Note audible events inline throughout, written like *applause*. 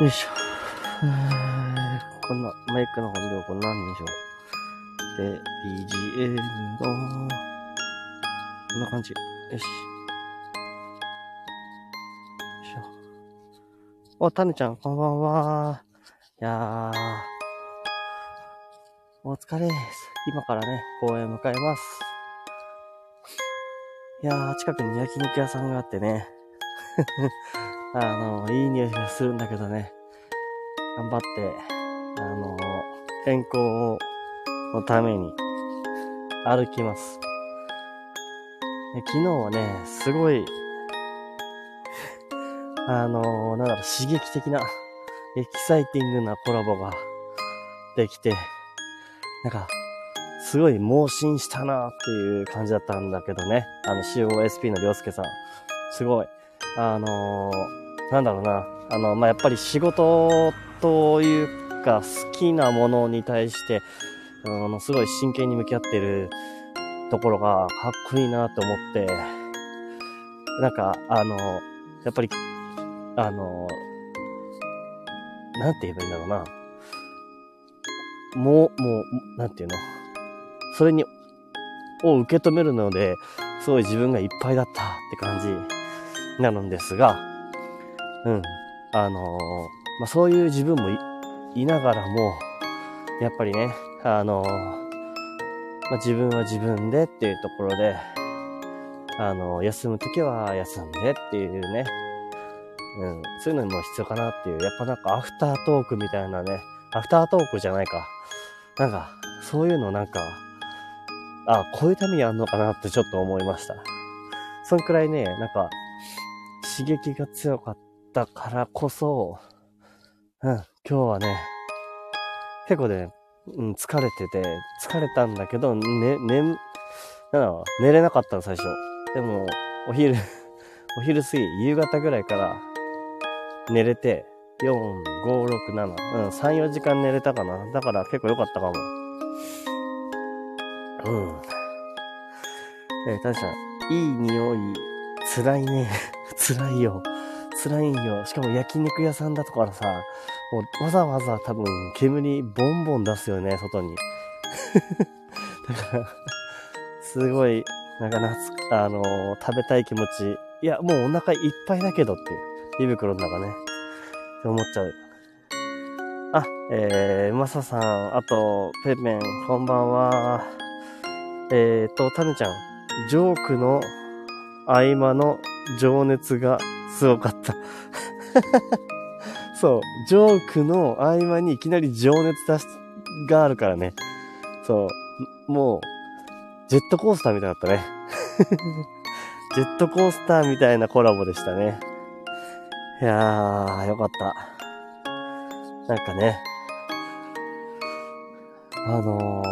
よいしょ。こんな、マイクの音量こんなんでしょう。で、BGM の、こんな感じ。よし。よいしょ。お、タネちゃん、こんばんは。いやー、お疲れです。今からね、公園向かいます。いやー、近くに焼肉屋さんがあってね。あの、いい匂いがするんだけどね。頑張って、あの、健康のために歩きます。昨日はね、すごい、*laughs* あの、なんだろ、刺激的な、エキサイティングなコラボができて、なんか、すごい盲信したなっていう感じだったんだけどね。あの、COSP のりょうすけさん。すごい。あのーなんだろうな。あの、まあ、やっぱり仕事というか、好きなものに対して、あの、すごい真剣に向き合ってるところがかっこいいなと思って、なんか、あの、やっぱり、あの、なんて言えばいいんだろうな。もう、もう、なんていうの？それに、を受け止めるので、すごい自分がいっぱいだったって感じなのですが、うん。あのーまあ、そういう自分もいいながらも、やっぱりね、あのーまあ、自分は自分でっていうところで、あのー休むときは休んでっていうね、うん、そういうのにも必要かなっていう、やっぱなんかアフタートークみたいなね、アフタートークじゃないか。なんか、そういうのなんか、あ、こういうためにあんのかなってちょっと思いました。そんくらいね、なんか、刺激が強かったからこそ、うん、今日はね、結構ね、うん、疲れてて、疲れたんだけど、ね、ね、なん、寝れなかったの最初。でも、お昼、*laughs* お昼過ぎ、夕方ぐらいから寝れて、4、5、6、7、うん、3、4時間寝れたかな。だから結構良かったかも。うん。えー、たしちゃん、いい匂い、辛いね。*laughs* 辛いよ。辛いよ。しかも焼肉屋さんだとからさ、もうわざわざ多分煙ボンボン出すよね、外に。*laughs* だから、すごい、なんか夏、あのー食べたい気持ち。いや、もうお腹いっぱいだけどっていう。胃袋の中ね。って思っちゃう。あ、えー、まささん、あと、ペンペン、こんばんは。えーと、タネちゃん、ジョークの合間の情熱がすごかった。*laughs* そう、ジョークの合間にいきなり情熱出し、があるからね。そう、もう、ジェットコースターみたいだったね。*laughs* ジェットコースターみたいなコラボでしたね。いやー、よかった。なんかね、あの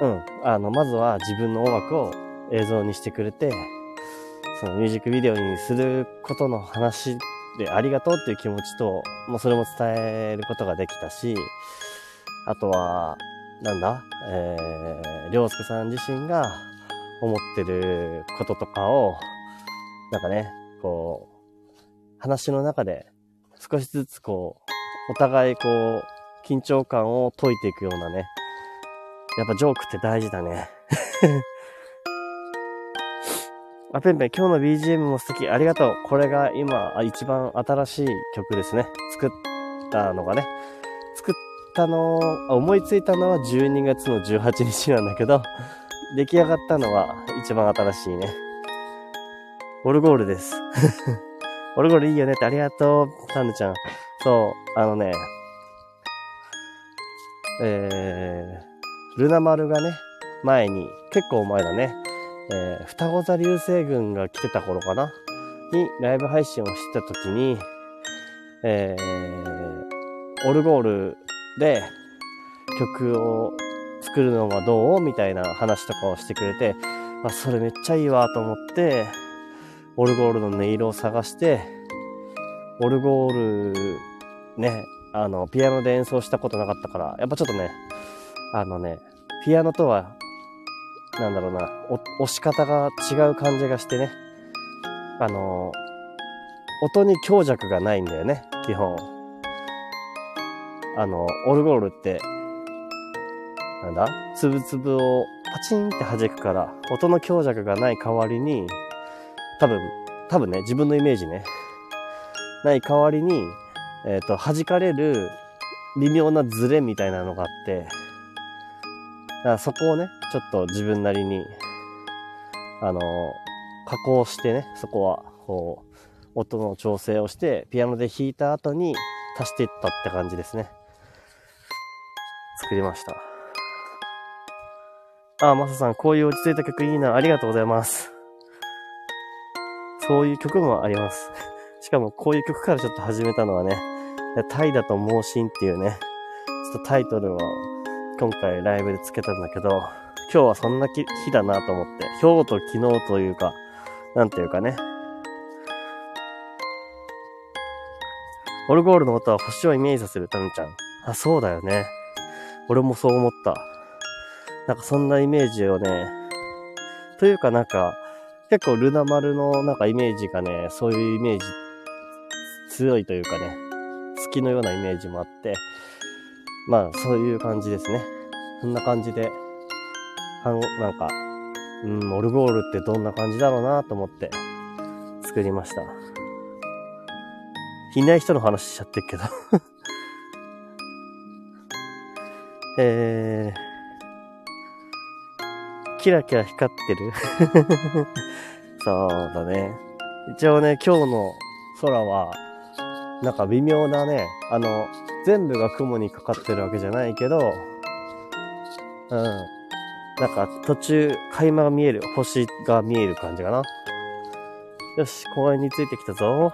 ー、うん、あの、まずは自分の音楽を映像にしてくれて、そのミュージックビデオにすることの話でありがとうっていう気持ちと、もうそれも伝えることができたし、あとは、なんだ、えー、りょうすけさん自身が思ってることとかを、なんかね、こう、話の中で少しずつこう、お互いこう、緊張感を解いていくようなね。やっぱジョークって大事だね。あ、ペンペン、今日の BGM も素敵。ありがとう。これが今、一番新しい曲ですね。作ったのがね。作ったの、思いついたのは12月の18日なんだけど、出来上がったのは一番新しいね。オルゴールです。*laughs* オルゴールいいよねってありがとう、タヌちゃん。そう、あのね、えー、ルナ丸がね、前に、結構前だね、えー、双子座流星群が来てた頃かな？にライブ配信をしてた時に、えー、オルゴールで曲を作るのはどう？みたいな話とかをしてくれて、あ、それめっちゃいいわと思って、オルゴールの音色を探して、オルゴール、ね、あの、ピアノで演奏したことなかったから、やっぱちょっとね、あのね、ピアノとは、なんだろうな、押し方が違う感じがしてね、あの、音に強弱がないんだよね。基本。あの、オルゴールって、なんだ？つぶつぶをパチンって弾くから、音の強弱がない代わりに、多分、多分ね、自分のイメージね、ない代わりに、えっ、ー、と、弾かれる微妙なズレみたいなのがあって、だからそこをね、ちょっと自分なりに、あの、加工してね、そこは、こう、音の調整をして、ピアノで弾いた後に足していったって感じですね。作りました。あ、マサさん、こういう落ち着いた曲いいな。ありがとうございます。そういう曲もあります。*laughs* しかも、こういう曲からちょっと始めたのはね、タイだと盲信っていうね、ちょっとタイトルを今回ライブでつけたんだけど、今日はそんな日だなと思って、今日と昨日というか、なんていうかね、オルゴールの音は星をイメージさせる、タヌちゃん。あ、そうだよね。俺もそう思った。なんかそんなイメージをね、というかなんか、結構ルナ丸のなんかイメージがね、そういうイメージ強いというかね、月のようなイメージもあって、まあそういう感じですね。そんな感じで、あの、なんか、うん、オルゴールってどんな感じだろうなと思って作りました。いない人の話しちゃってるけど *laughs* えー、キラキラ光ってる？*laughs* そうだね。一応ね、今日の空は、なんか微妙なね、あの、全部が雲にかかってるわけじゃないけど、うん。なんか途中、垣間が見える、星が見える感じかな。よし、公園についてきたぞ。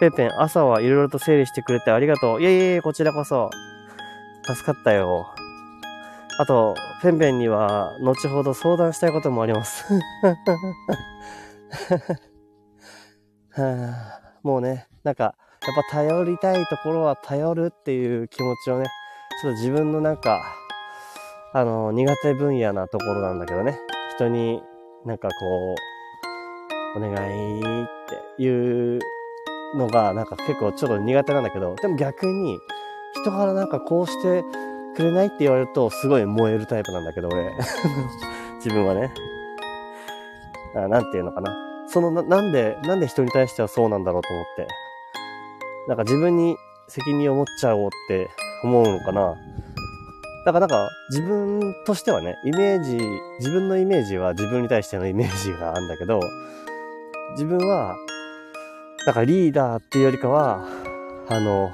ペンペン、朝はいろいろと整理してくれてありがとう。いえいえ、こちらこそ。助かったよ。あと、ペンペンには、後ほど相談したいこともあります。はあ、*laughs* もうね、なんか、やっぱ頼りたいところは頼るっていう気持ちをね、ちょっと自分のなんか、あの、苦手分野なところなんだけどね、人になんかこう、お願いっていうのがなんか結構ちょっと苦手なんだけど、でも逆に人からなんかこうしてくれないって言われるとすごい燃えるタイプなんだけど、俺。*laughs* 自分はね。あなんていうのかな。そのな、なんで、なんで人に対してはそうなんだろうと思って。なんか自分に責任を持っちゃおうって思うのかな。だからなんか自分としてはね、イメージ、自分のイメージは自分に対してのイメージがあるんだけど、自分はだかリーダーっていうよりかは、あの、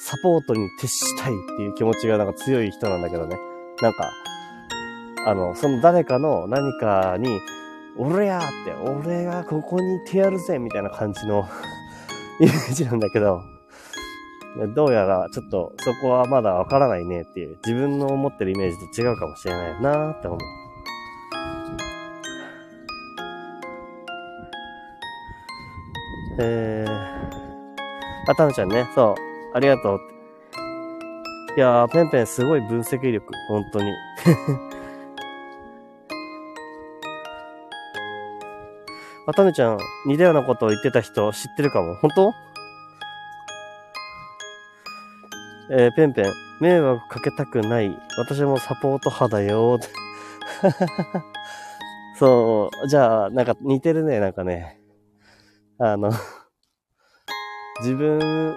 サポートに徹したいっていう気持ちがなんか強い人なんだけどね。なんか、あの、その誰かの何かに、俺やって、俺がここにいてやるぜみたいな感じのイメージなんだけど、どうやらちょっとそこはまだわからないねっていう、自分の思ってるイメージと違うかもしれないなーって思う。えー、あ、たぬちゃんね、そう、ありがとう。いやー、ペンペンすごい分析力、本当に。あ、たぬちゃん、似たようなことを言ってた人知ってるかも。本当？えー、ペンペン、迷惑かけたくない。私もサポート派だよ。*laughs* そう、じゃあ、なんか似てるね、なんかね。あの自分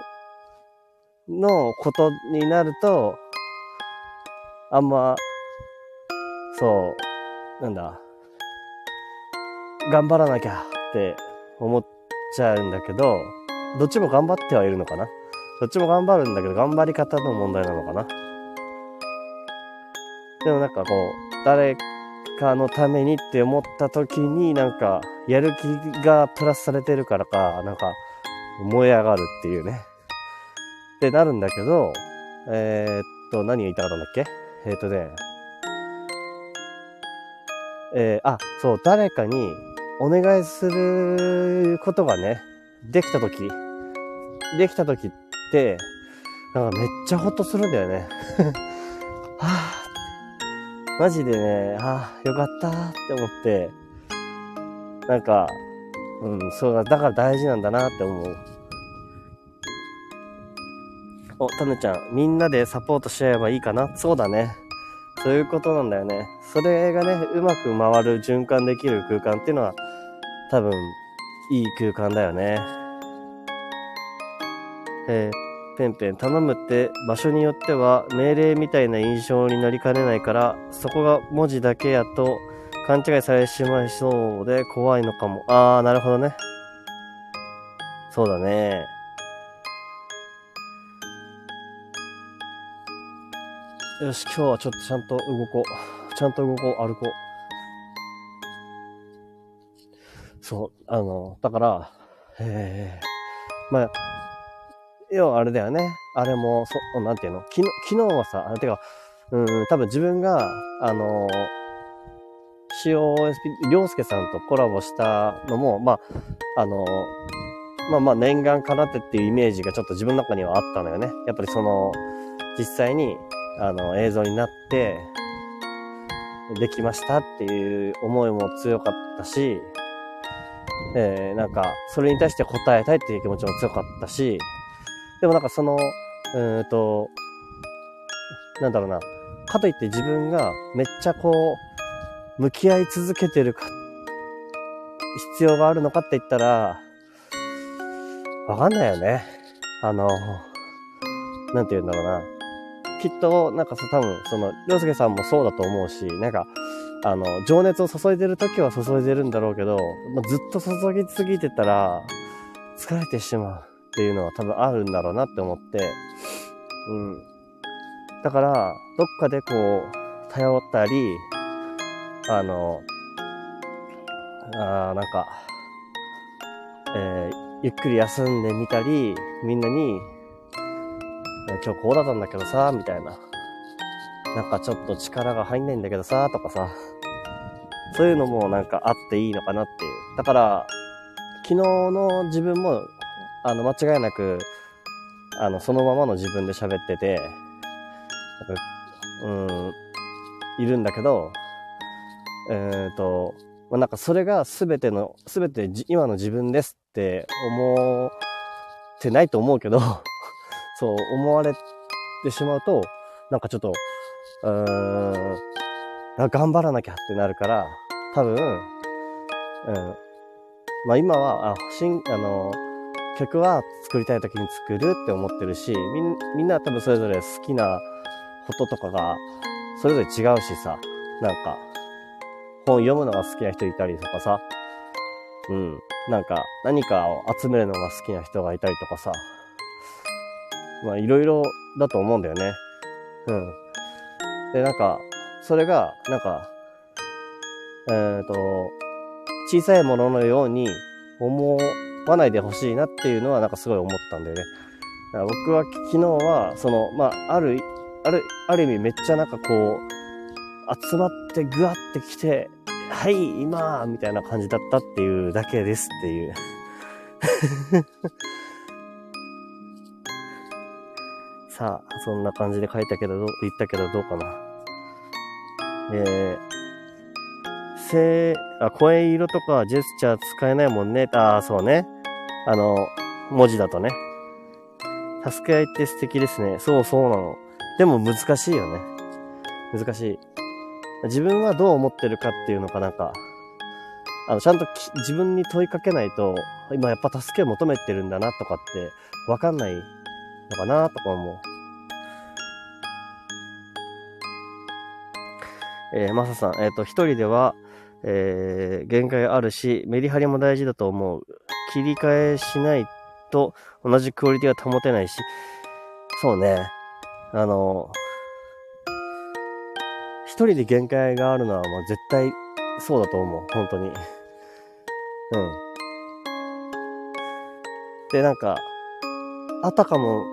のことになると、あんま、そう、なんだ、頑張らなきゃって思っちゃうんだけど、どっちも頑張ってはいるのかな？どっちも頑張るんだけど、頑張り方の問題なのかな？でもなんかこう、誰かのためにって思った時になんかやる気がプラスされてるからか、なんか燃え上がるっていうね。ってなるんだけど、えー、っと、何が言いたかったんだっけ？えー、っとね、えー、あ、そう、誰かにお願いすることがね、できた時、できた時って、なんかめっちゃほっとするんだよね。*laughs* はぁマジでね、ああ、よかったって思って、なんか、うん、そうだ、だから大事なんだなって思う。お、たぬちゃん、みんなでサポートし合えばいいかな？そうだね。そういうことなんだよね。それがね、うまく回る循環できる空間っていうのは、多分、いい空間だよね。えー、ペンペン、頼むって場所によっては命令みたいな印象になりかねないから、そこが文字だけやと勘違いされてしまいそうで怖いのかも。あー、なるほどね。そうだね。よし、今日はちょっとちゃんと動こう。ちゃんと動こう、歩こう。そう、あの、だから、えー、まあ、要はあれだよね。あれも、そ、なんていうの？昨日、昨日はさ、あてか、うん、多分自分が、あの、COSP、りょうすけさんとコラボしたのも、まあ、あの、まあまあ念願かなってっていうイメージがちょっと自分の中にはあったのよね。やっぱりその、実際に、あの、映像になって、できましたっていう思いも強かったし、えー、なんか、それに対して答えたいっていう気持ちも強かったし、でもなんかその、うんと、なんだろうな、かといって自分がめっちゃこう、向き合い続けてるか、必要があるのかって言ったら、わかんないよね。あの、なんて言うんだろうな。きっと、なんかさ、多分、その、りょうすけさんもそうだと思うし、なんか、あの、情熱を注いでる時は注いでるんだろうけど、まあ、ずっと注ぎすぎてたら、疲れてしまうっていうのは多分あるんだろうなって思って、うん。だから、どっかでこう、頼ったり、あの、あなんか、えー、ゆっくり休んでみたり、みんなに、今日こうだったんだけどさ、みたいな。なんかちょっと力が入んないんだけどさ、とかさ。そういうのもなんかあっていいのかなっていう。だから、昨日の自分も、あの、間違いなく、あの、そのままの自分で喋ってて、うん、いるんだけど、えっ、ー、と、まあ、なんかそれが全ての、全て今の自分ですって思ってないと思うけど *laughs* そう思われてしまうと、なんかちょっと、うーん、頑張らなきゃってなるから、多分、うん。まあ今は、あ、新、あの、曲は作りたい時に作るって思ってるし、みんみんな多分それぞれ好きなこととかが、それぞれ違うしさ、なんか、本読むのが好きな人いたりとかさ、うん。なんか、何かを集めるのが好きな人がいたりとかさ、まあいろいろだと思うんだよね。うん。で、なんか、それが、なんか、えっ、ー、と、小さいもののように思わないでほしいなっていうのはなんかすごい思ったんだよね。だから僕は昨日は、その、まあ、ある、ある、ある意味めっちゃなんかこう、集まってぐわってきて、はい、今みたいな感じだったっていうだけですっていう。*laughs* さあ、そんな感じで書いたけど、言ったけどどうかな。えー、せあ、声色とかジェスチャー使えないもんね。ああ、そうね。あの、文字だとね。助け合いって素敵ですね。そうそうなの。でも難しいよね。難しい。自分はどう思ってるかっていうのかなんか、あの、ちゃんと自分に問いかけないと、今やっぱ助けを求めてるんだなとかってわかんないのかなとか思う。えー、マサさん、えっ、ー、と、一人では、えー、限界あるし、メリハリも大事だと思う。切り替えしないと同じクオリティは保てないし、そうね。あの、一人で限界があるのはもう絶対そうだと思う。本当に。うん。で、なんか、あたかも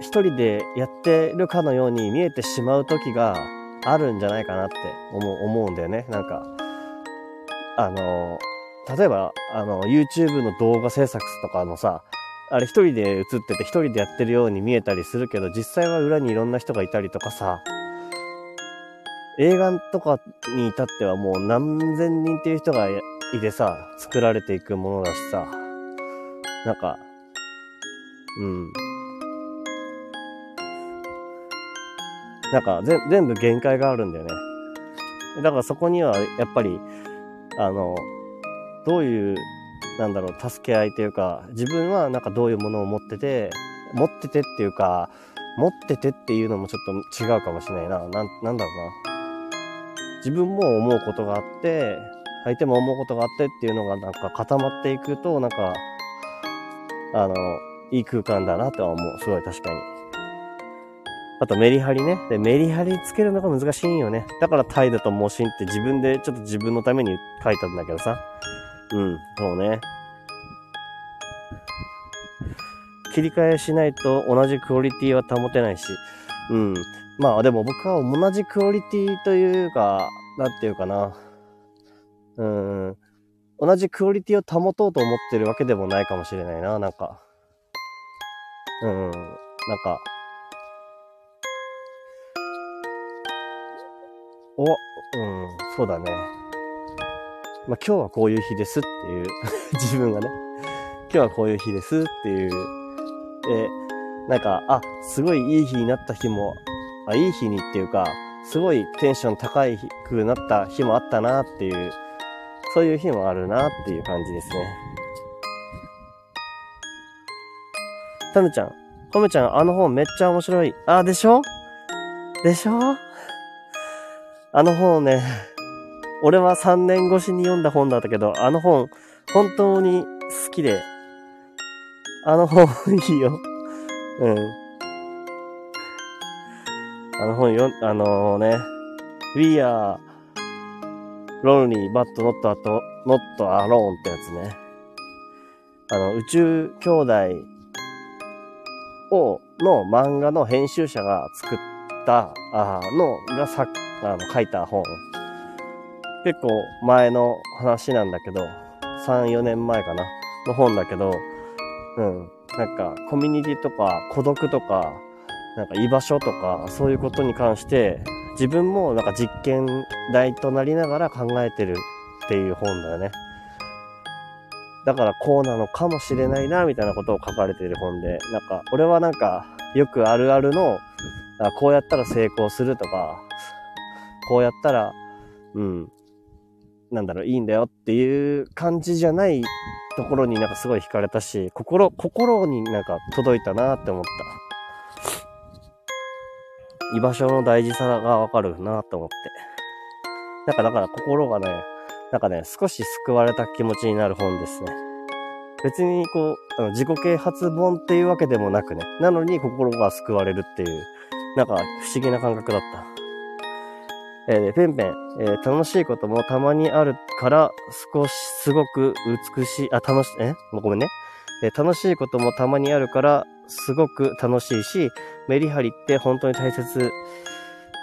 一人でやってるかのように見えてしまう時があるんじゃないかなって思う、思うんだよね。なんか、あの、例えば、あの、YouTube の動画制作とかのさ、あれ一人で映ってて一人でやってるように見えたりするけど、実際は裏にいろんな人がいたりとかさ、映画とかに至ってはもう何千人っていう人がいてさ、作られていくものだしさ、なんか、うん。なんか全部限界があるんだよね。だからそこにはやっぱり、あの、どういう、なんだろう、助け合いというか、自分はなんかどういうものを持ってて、持っててっていうか、持っててっていうのもちょっと違うかもしれないな。な、なんだろうな。自分も思うことがあって、相手も思うことがあってっていうのがなんか固まっていくと、なんか、あの、いい空間だなとは思う。すごい確かに。あとメリハリね。で、メリハリつけるのが難しいよね。だから態度と模試って自分でちょっと自分のために書いたんだけどさ。うん、そうね。切り替えしないと同じクオリティは保てないし。うん。まあでも僕は同じクオリティというか、なんていうかな。うん。同じクオリティを保とうと思ってるわけでもないかもしれないな、なんか。うん。なんか、お、うん、そうだね。まあ、今日はこういう日ですっていう *laughs* 自分がね、今日はこういう日ですっていう、で、なんか、あ、すごいいい日になった日も、あ、いい日にっていうか、すごいテンション高いくなった日もあったなっていう、そういう日もあるなっていう感じですね。タヌちゃん、コメちゃん、あの本めっちゃ面白い。あ、でしょ？でしょ？あの本ね、俺は3年越しに読んだ本だったけど、あの本、本当に好きで、あの本いいよ。うん。あの本よ、あのー、ね、We are lonely but not, not alone ってやつね。あの、宇宙兄弟を、の漫画の編集者が作ったあのがさあの書いた本。結構前の話なんだけど、3、4年前かなの本だけど、うん。なんかコミュニティとか孤独とか、なんか居場所とか、そういうことに関して、自分もなんか実験台となりながら考えてるっていう本だよね。だからこうなのかもしれないな、みたいなことを書かれてる本で、なんか、俺はなんか、よくあるあるの、こうやったら成功するとか、こうやったら、うん、なんだろう、いいんだよっていう感じじゃないところになんかすごい惹かれたし、心、心になんか届いたなって思った。居場所の大事さがわかるなって思って。なんかだから心がね、なんかね、少し救われた気持ちになる本ですね。別にこう、あの自己啓発本っていうわけでもなくね。なのに心が救われるっていう、なんか不思議な感覚だった。えー、ペンペン、えー、楽しいこともたまにあるから、少し、すごく美しい、あ、楽し、え？ごめんね。えー、楽しいこともたまにあるから、すごく楽しいし、メリハリって本当に大切、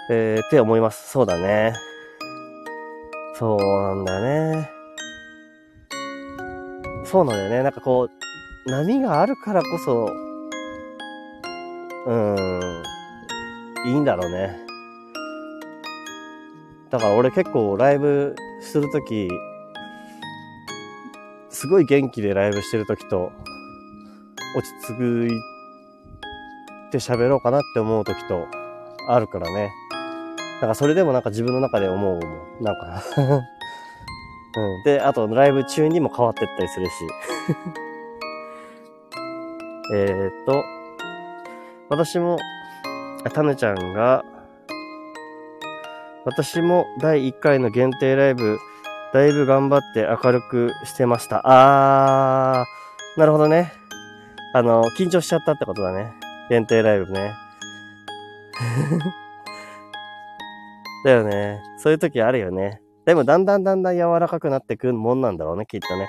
えー、って思います。そうだね。そうなんだね。そうなんだよね。なんかこう、波があるからこそ、うーん、いいんだろうね。だから俺結構ライブするとき、すごい元気でライブしてるときと、落ち着いて喋ろうかなって思うときと、あるからね。だからそれでもなんか自分の中で思うもん。なんか *laughs* うん。で、あとライブ中にも変わってったりするし。*laughs* えっと、私も、タヌちゃんが、私も第1回の限定ライブ、だいぶ頑張って明るくしてました。あー、なるほどね。あの、緊張しちゃったってことだね。限定ライブね。*laughs* だよね。そういう時あるよね。でもだんだんだんだん柔らかくなってくるもんなんだろうね、きっとね。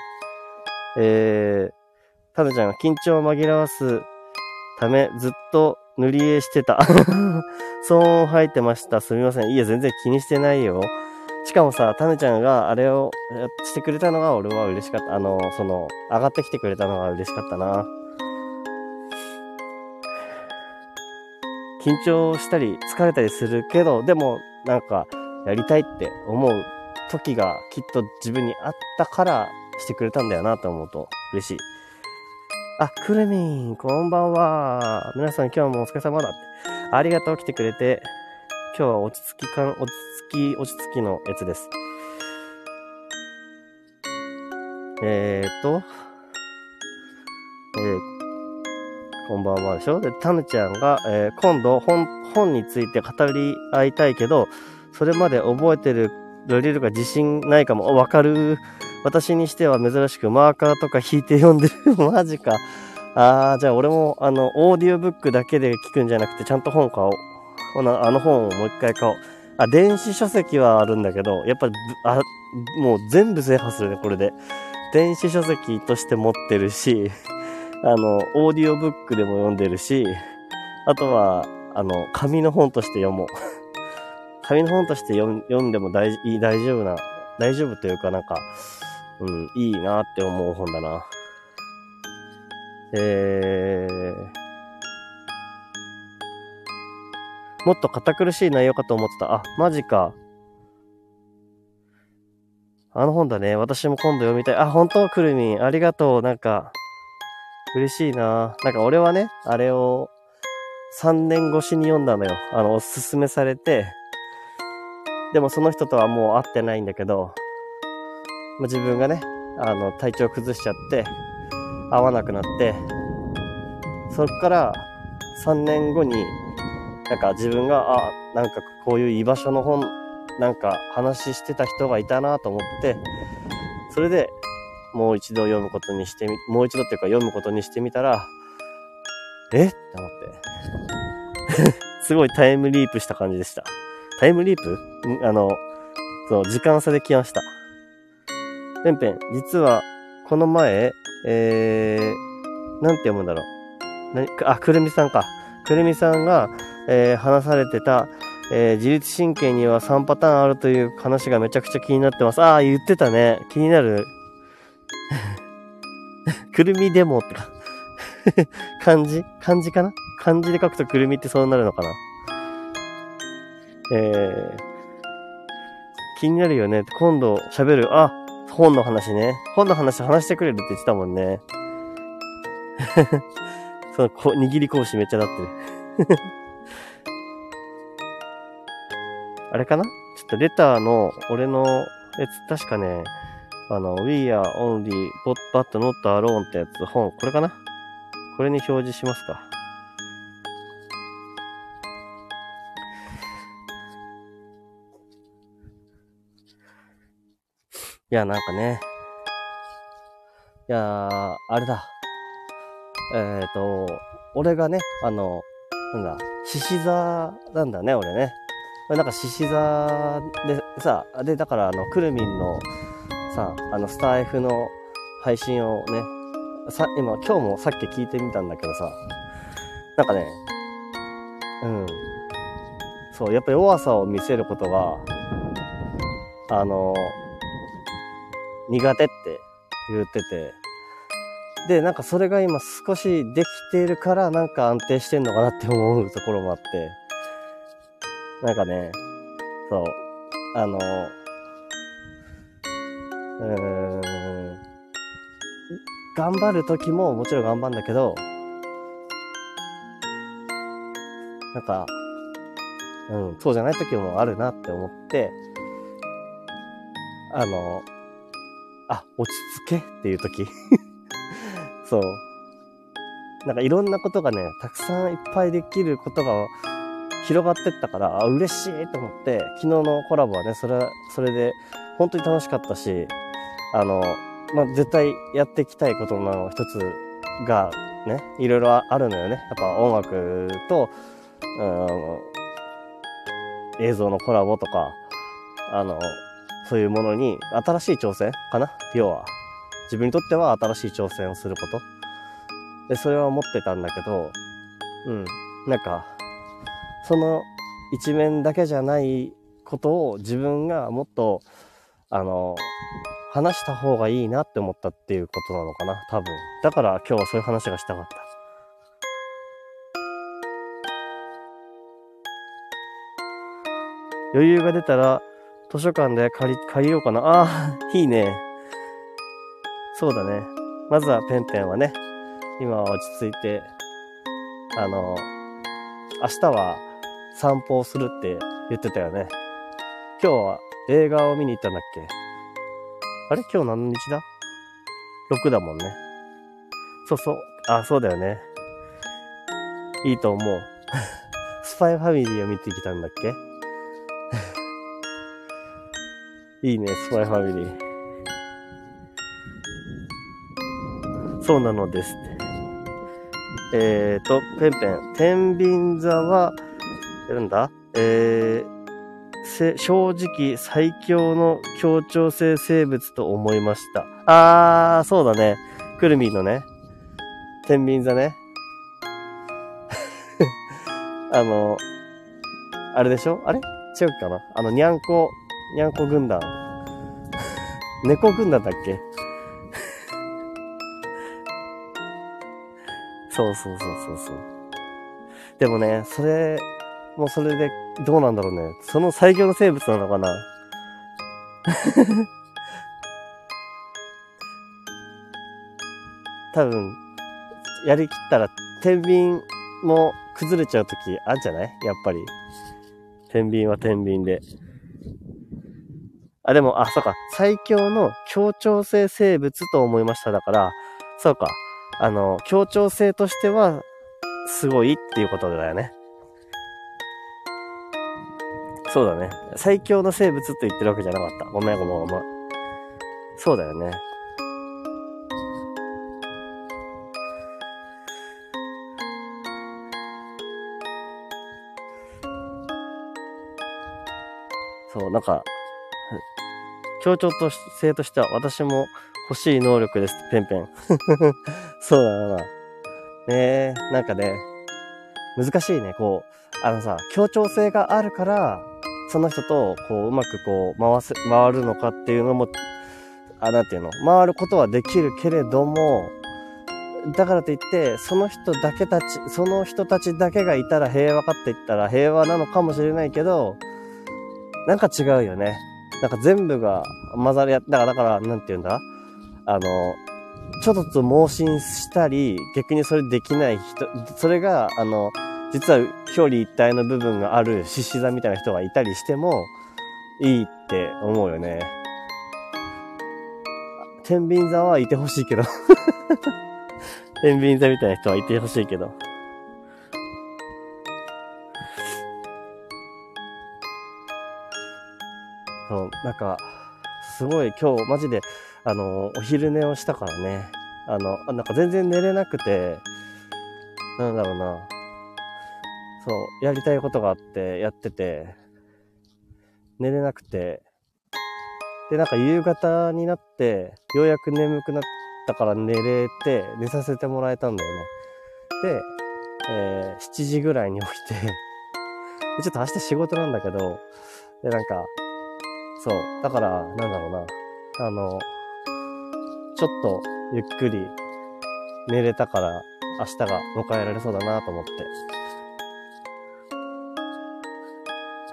えー、タヌちゃんが緊張を紛らわすためずっと塗り絵してた。*laughs* 騒音入ってました。すみません。いや、全然気にしてないよ。しかもさ、タヌちゃんがあれをしてくれたのが俺は嬉しかった。あの、その、上がってきてくれたのが嬉しかったな。緊張したり疲れたりするけど、でもなんかやりたいって思う時がきっと自分にあったからしてくれたんだよなと思うと嬉しい。あ、くるみん、こんばんは。皆さん今日もお疲れ様だって。ありがとう、来てくれて。今日は落ち着きかん、落ち着き、落ち着きのやつです。えーと、えー、こんばんはでしょ？で、タヌちゃんが、えー、今度本、本について語り合いたいけど、それまで覚えてる、られるか自信ないかも。わかる。私にしては珍しくマーカーとか引いて読んでる。マジか。あー、じゃあ俺も、あの、オーディオブックだけで聞くんじゃなくて、ちゃんと本買おう。ほな、あの本をもう一回買おう。あ、電子書籍はあるんだけど、やっぱり、あ、もう全部制覇するね、これで。電子書籍として持ってるし、*laughs* あの、オーディオブックでも読んでるし、あとは、あの、紙の本として読もう。*laughs* 紙の本として読んでも大大丈夫な、大丈夫というかなんか、うん、いいなって思う本だな。えー、もっと堅苦しい内容かと思ってた。あ、マジか。あの本だね。私も今度読みたい。あ、本当くるみん。ありがとう。なんか、嬉しいな。なんか俺はね、あれを3年越しに読んだのよ。あの、おすすめされて。でもその人とはもう会ってないんだけど、まあ、自分がね、あの、体調崩しちゃって、会わなくなって、そっから3年後に、なんか自分が、あ、なんかこういう居場所の本、なんか話してた人がいたなと思って、それでもう一度読むことにしてみ、もう一度っていうか読むことにしてみたら、え？って思って。*laughs* すごいタイムリープした感じでした。タイムリープ？あの、そう、時間差で来ました。ペンペン、実は、この前、えー、なんて読むんだろう。なにあ、くるみさんか。くるみさんが、えー、話されてた、えー、自律神経には3パターンあるという話がめちゃくちゃ気になってます。ああ、言ってたね。気になる。*laughs* くるみデモってか *laughs* 漢字？漢字かな？漢字で書くとくるみってそうなるのかな？えー、気になるよね。今度喋る。あ、本の話ね。本の話話してくれるって言ってたもんね。*laughs* そのこ、握り拳めっちゃなってる *laughs* あれかな？ちょっとレターの、俺のやつ、確かね、あの、We are only but not alone ってやつ、本、これかな？これに表示しますか。いや、なんかね。いや、あれだ。えっ、ー、と、俺がね、あの、なんだ、獅子座なんだね、俺ね。なんか獅子座でさ、で、だからあの、くるみんのさ、あの、スタイフの配信をね、さ、今、今日もさっき聞いてみたんだけどさ、なんかね、うん。そう、やっぱ弱さを見せることが、あの、苦手って言ってて、で、なんかそれが今少しできているからなんか安定してんのかなって思うところもあって、なんかね、そう、あの、うーん、頑張る時ももちろん頑張るんだけど、なんか、うん、そうじゃない時もあるなって思って、あの、あ、落ち着けっていう時 *laughs* そう。なんかいろんなことがね、たくさんいっぱいできることが広がってったから、あ、嬉しいと思って、昨日のコラボはね、それは、それで本当に楽しかったし、あの、まあ、絶対やっていきたいことの一つがね、いろいろあるのよね。やっぱ音楽と、うん、映像のコラボとか、あの、そういうものに新しい挑戦かな？要は。自分にとっては新しい挑戦をすること。で、それは思ってたんだけど、うん。なんか、その一面だけじゃないことを自分がもっと、あの、話した方がいいなって思ったっていうことなのかな多分。だから今日はそういう話がしたかった。余裕が出たら図書館で借り、借りようかな。ああ、*laughs* いいね。そうだね。まずはペンペンはね、今は落ち着いて、あの、明日は散歩をするって言ってたよね。今日は映画を見に行ったんだっけ？あれ？今日何日だ ?6 だもんね。そうそう。あ、そうだよね。いいと思う。*laughs* スパイファミリーを見てきたんだっけ？いいね、スパイファミリー。そうなのですって。えーと、ペンペン。天秤座は、なんだ？えー、正直最強の協調性生物と思いました。あー、そうだね。くるみのね。天秤座ね。*laughs* あの、あれでしょ？あれ？違うかな？あの、にゃんこ、にゃんこ軍団。猫軍団だっけ？そうそうそうそうそう。でもね、それ、もうそれで、どうなんだろうね。その最強の生物なのかな？*laughs* 多分、やりきったら、天秤も崩れちゃうときあるんじゃない？やっぱり。天秤は天秤で。あ、でも、あ、そうか。最強の協調性生物と思いました。だから、そうか。あの、協調性としては、すごいっていうことだよね。そうだね。最強の生物と言ってるわけじゃなかった。ごめんごめんごめん。そうだよね。そう、なんか、協調と性としては私も欲しい能力です。ペンペン。*laughs* そうだな。ねえ、なんかね、難しいね。こう、あのさ、協調性があるから、その人と、こう、うまくこう、回す、回るのかっていうのも、あ、なんていうの？回ることはできるけれども、だからといって、その人だけたち、その人たちだけがいたら平和かって言ったら平和なのかもしれないけど、なんか違うよね。なんか全部が混ざり合って、だから、だから、なんて言うんだ？あの、ちょっと盲信したり、逆にそれできない人、それが、あの、実は表裏一体の部分がある獅子座みたいな人がいたりしても、いいって思うよね。天秤座はいてほしいけど *laughs* 天秤座みたいな人はいてほしいけど。そう、なんか、すごい今日マジで、あの、お昼寝をしたからね。あの、なんか全然寝れなくて、なんだろうな。そう、やりたいことがあってやってて、寝れなくて、で、なんか夕方になって、ようやく眠くなったから寝れて、寝させてもらえたんだよね。で、えー、7時ぐらいに起きてちょっと明日仕事なんだけど、で、なんか、そう。だから、なんだろうな。あの、ちょっとゆっくり寝れたから、明日が迎えられそうだなと思って。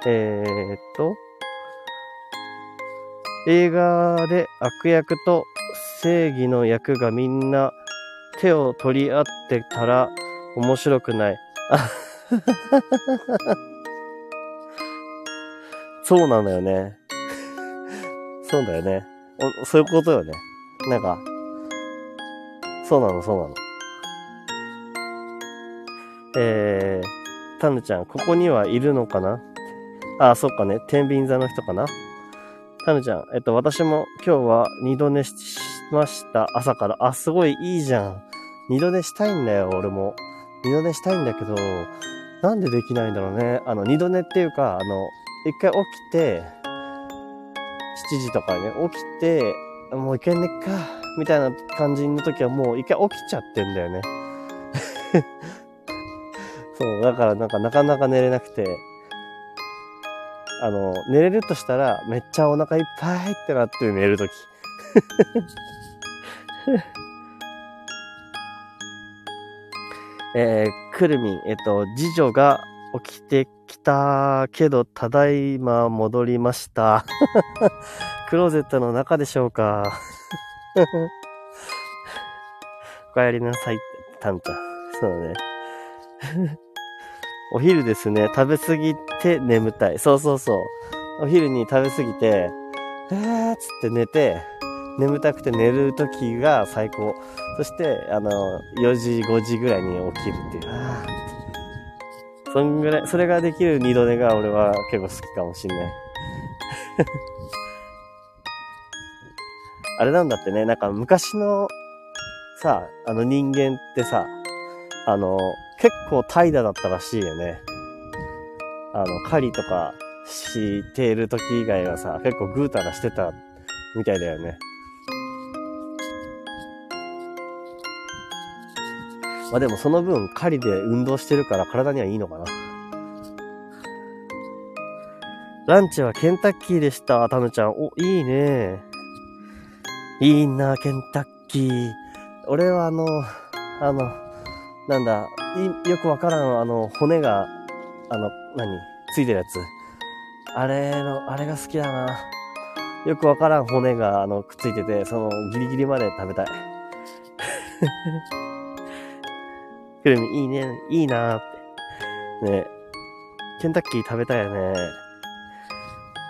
えー、っと、映画で悪役と正義の役がみんな手を取り合ってたら面白くない。あ *laughs* そうなんだよね。そうだよね。そういうことよね。なんか、そうなの、そうなの。えー、タヌちゃん、ここにはいるのかな？あ、そっかね。天秤座の人かな？タヌちゃん、えっと、私も今日は二度寝しました。朝から。あ、すごいいいじゃん。二度寝したいんだよ、俺も。二度寝したいんだけど、なんでできないんだろうね。あの、二度寝っていうか、あの、一回起きて、7時とかね、起きて、もう一回寝っか、みたいな感じの時はもう一回起きちゃってんだよね。*laughs* そう、だからなんかなかなか寝れなくて、あの、寝れるとしたらめっちゃお腹いっぱいってなって寝るとき。*laughs* えー、くるみん、えっと、次女が起きてきたけど、ただいま戻りました。*laughs* クローゼットの中でしょうか。*laughs* お帰りなさい、タンタン。そうね。*laughs* お昼ですね、食べ過ぎて眠たい。そうそうそう。お昼に食べ過ぎて、えーっつって寝て、眠たくて寝る時が最高。そして、あの、4時、5時ぐらいに起きるっていう。そんぐらい、それができる二度寝が俺は結構好きかもしんない。*laughs* あれなんだってね、なんか昔のさ、あの人間ってさ、あの、結構怠惰だったらしいよね。あの、狩りとかしている時以外はさ、結構ぐうたらしてたみたいだよね。まあでもその分狩りで運動してるから体にはいいのかな。ランチはケンタッキーでした、タヌちゃん。お、いいね。いいな、ケンタッキー。俺はあの、あの、なんだ、よくわからん、あの、骨が、あの、何ついてるやつ。あれの、あれが好きだな。よくわからん骨が、あの、くっついてて、その、ギリギリまで食べたい。くるみ、いいね、いいなーって。ねケンタッキー食べたいよね。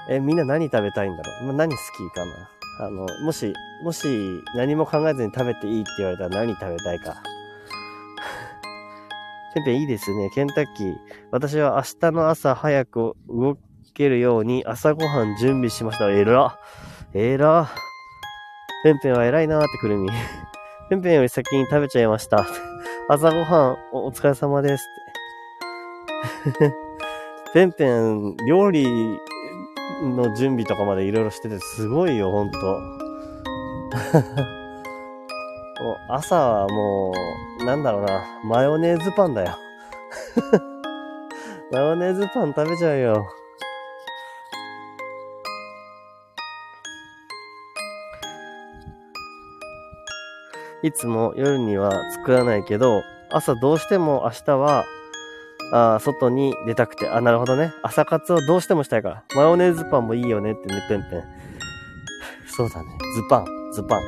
え、みんな何食べたいんだろう、何好きかな？あの、もし、もし何も考えずに食べていいって言われたら何食べたいか。*laughs* ペンペンいいですね。ケンタッキー。私は明日の朝早く動けるように朝ごはん準備しました。えら。えら。ペンペンは偉いなーってくるみ。*laughs* ペンペンより先に食べちゃいました。朝ごはんお疲れ様ですって。*laughs* ペンペン、料理の準備とかまでいろいろしててすごいよ、ほんと。*laughs* もう朝はもう、なんだろうな、マヨネーズパンだよ。*laughs* マヨネーズパン食べちゃうよ。いつも夜には作らないけど、朝どうしても明日は、あ外に出たくて、あ、なるほどね。朝活をどうしてもしたいから。マヨネーズパンもいいよねってね、ペンペン。そうだね。ズパン、ズパン。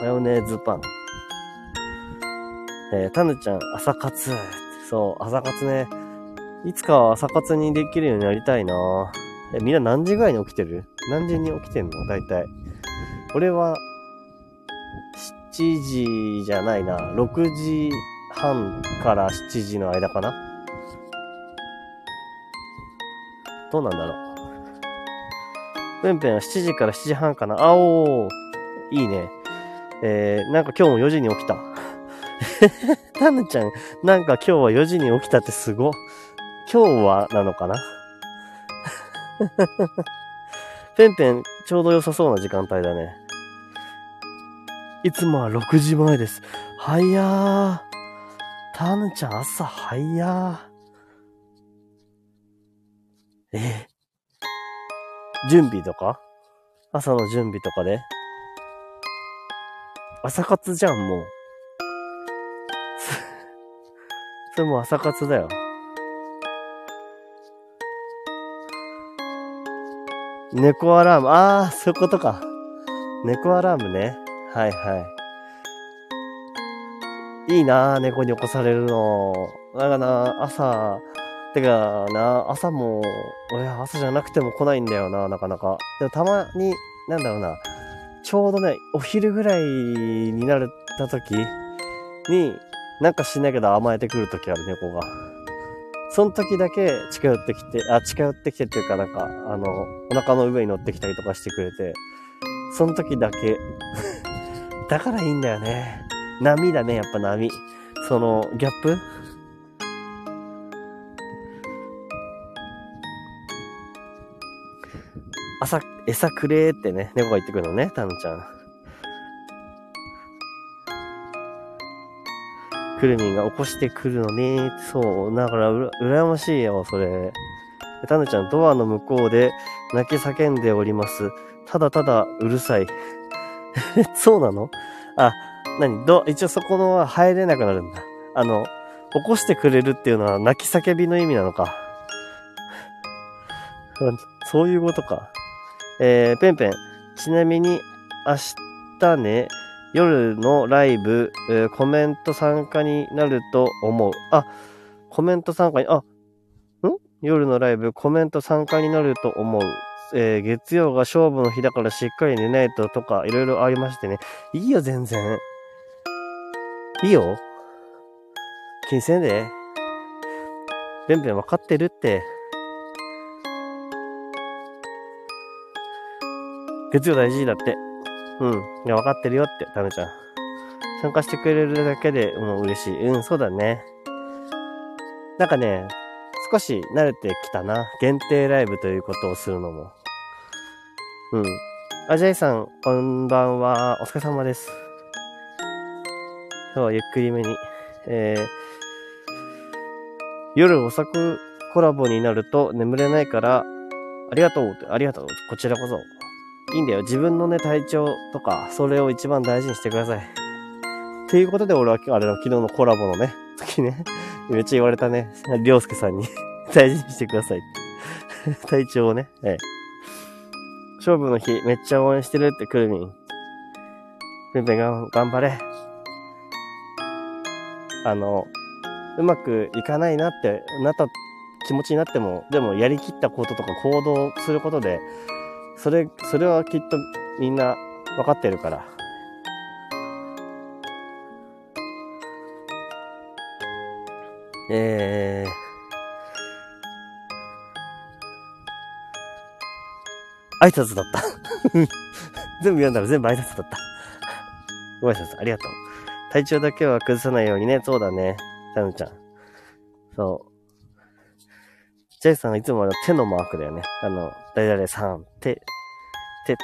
マヨネーズパン。えー、タヌちゃん、朝活。そう、朝活ね。いつかは朝活にできるようになりたいなえ、みんな何時ぐらいに起きてる？何時に起きてんの？大体。俺は、7時じゃないな。6時半から7時の間かな。どうなんだろう。ペンペンは7時から7時半かな。あおー。いいね。えー、なんか今日も4時に起きた。*laughs* タヌちゃん、なんか今日は4時に起きたってすご。今日はなのかなペンペン、ちょうど良さそうな時間帯だね。いつもは6時前です。早ー。タヌちゃん朝早ー。え？準備とか？朝の準備とかで？朝活じゃん、もう。*laughs* それも朝活だよ。猫アラーム。ああ、そういうことか。猫アラームね。はいはい。いいなぁ、猫に起こされるの。だからな、朝、てかな、朝も、俺朝じゃなくても来ないんだよな、なかなか。でもたまに、なんだろうな、ちょうどね、お昼ぐらいになった時に、なんかしないけど甘えてくる時ある猫が。その時だけ近寄ってきて、あ、近寄ってきてっていうかなんか、あの、お腹の上に乗ってきたりとかしてくれて、その時だけだからいいんだよね。波だね、やっぱ波。その、ギャップ？朝、餌くれーってね、猫が言ってくるのね、タヌちゃん。くるみんが起こしてくるのねそう。だからうら、羨ましいよ、それ。タヌちゃん、ドアの向こうで泣き叫んでおります。ただただうるさい。*laughs* そうなの？あ、なにど、一応そこのは入れなくなるんだ。あの、起こしてくれるっていうのは泣き叫びの意味なのか。*laughs* そういうことか。えー、ペンペン。ちなみに、明日ね、夜のライブ、えー、コメント参加になると思う。あ、コメント参加に、あ、ん？夜のライブコメント参加になると思う。えー、月曜が勝負の日だからしっかり寝ないととかいろいろありましてね。いいよ、全然。いいよ。気にせんで。べんべんわかってるって。月曜大事だって。うん。いや、わかってるよって、タメちゃん。参加してくれるだけでもう嬉しい。うん、そうだね。なんかね、少し慣れてきたな。限定ライブということをするのも。うん。あ、ジャイさん、こんばんは。お疲れ様です。今日はゆっくりめに。えー、夜遅くコラボになると眠れないから、ありがとう、ありがとう、こちらこそ。いいんだよ。自分のね、体調とか、それを一番大事にしてください。ということで、俺は、あれの昨日のコラボのね、時ね、*laughs* めっちゃ言われたね、りょうすけさんに *laughs* 大事にしてください *laughs* 体調をね、ええ。勝負の日、めっちゃ応援してるってくるみん。ぺんぺんが頑張れ。あの、うまくいかないなってなった気持ちになっても、でもやりきったこととか行動することで、それ、それはきっとみんな分かってるから。えー、挨拶だった *laughs* 全部読んだら全部挨拶だったご挨拶ありがとう。体調だけは崩さないようにね。そうだね。タヌちゃん。そう。ジェイさんはいつもあの手のマークだよね。あの、誰々さん、手、手って。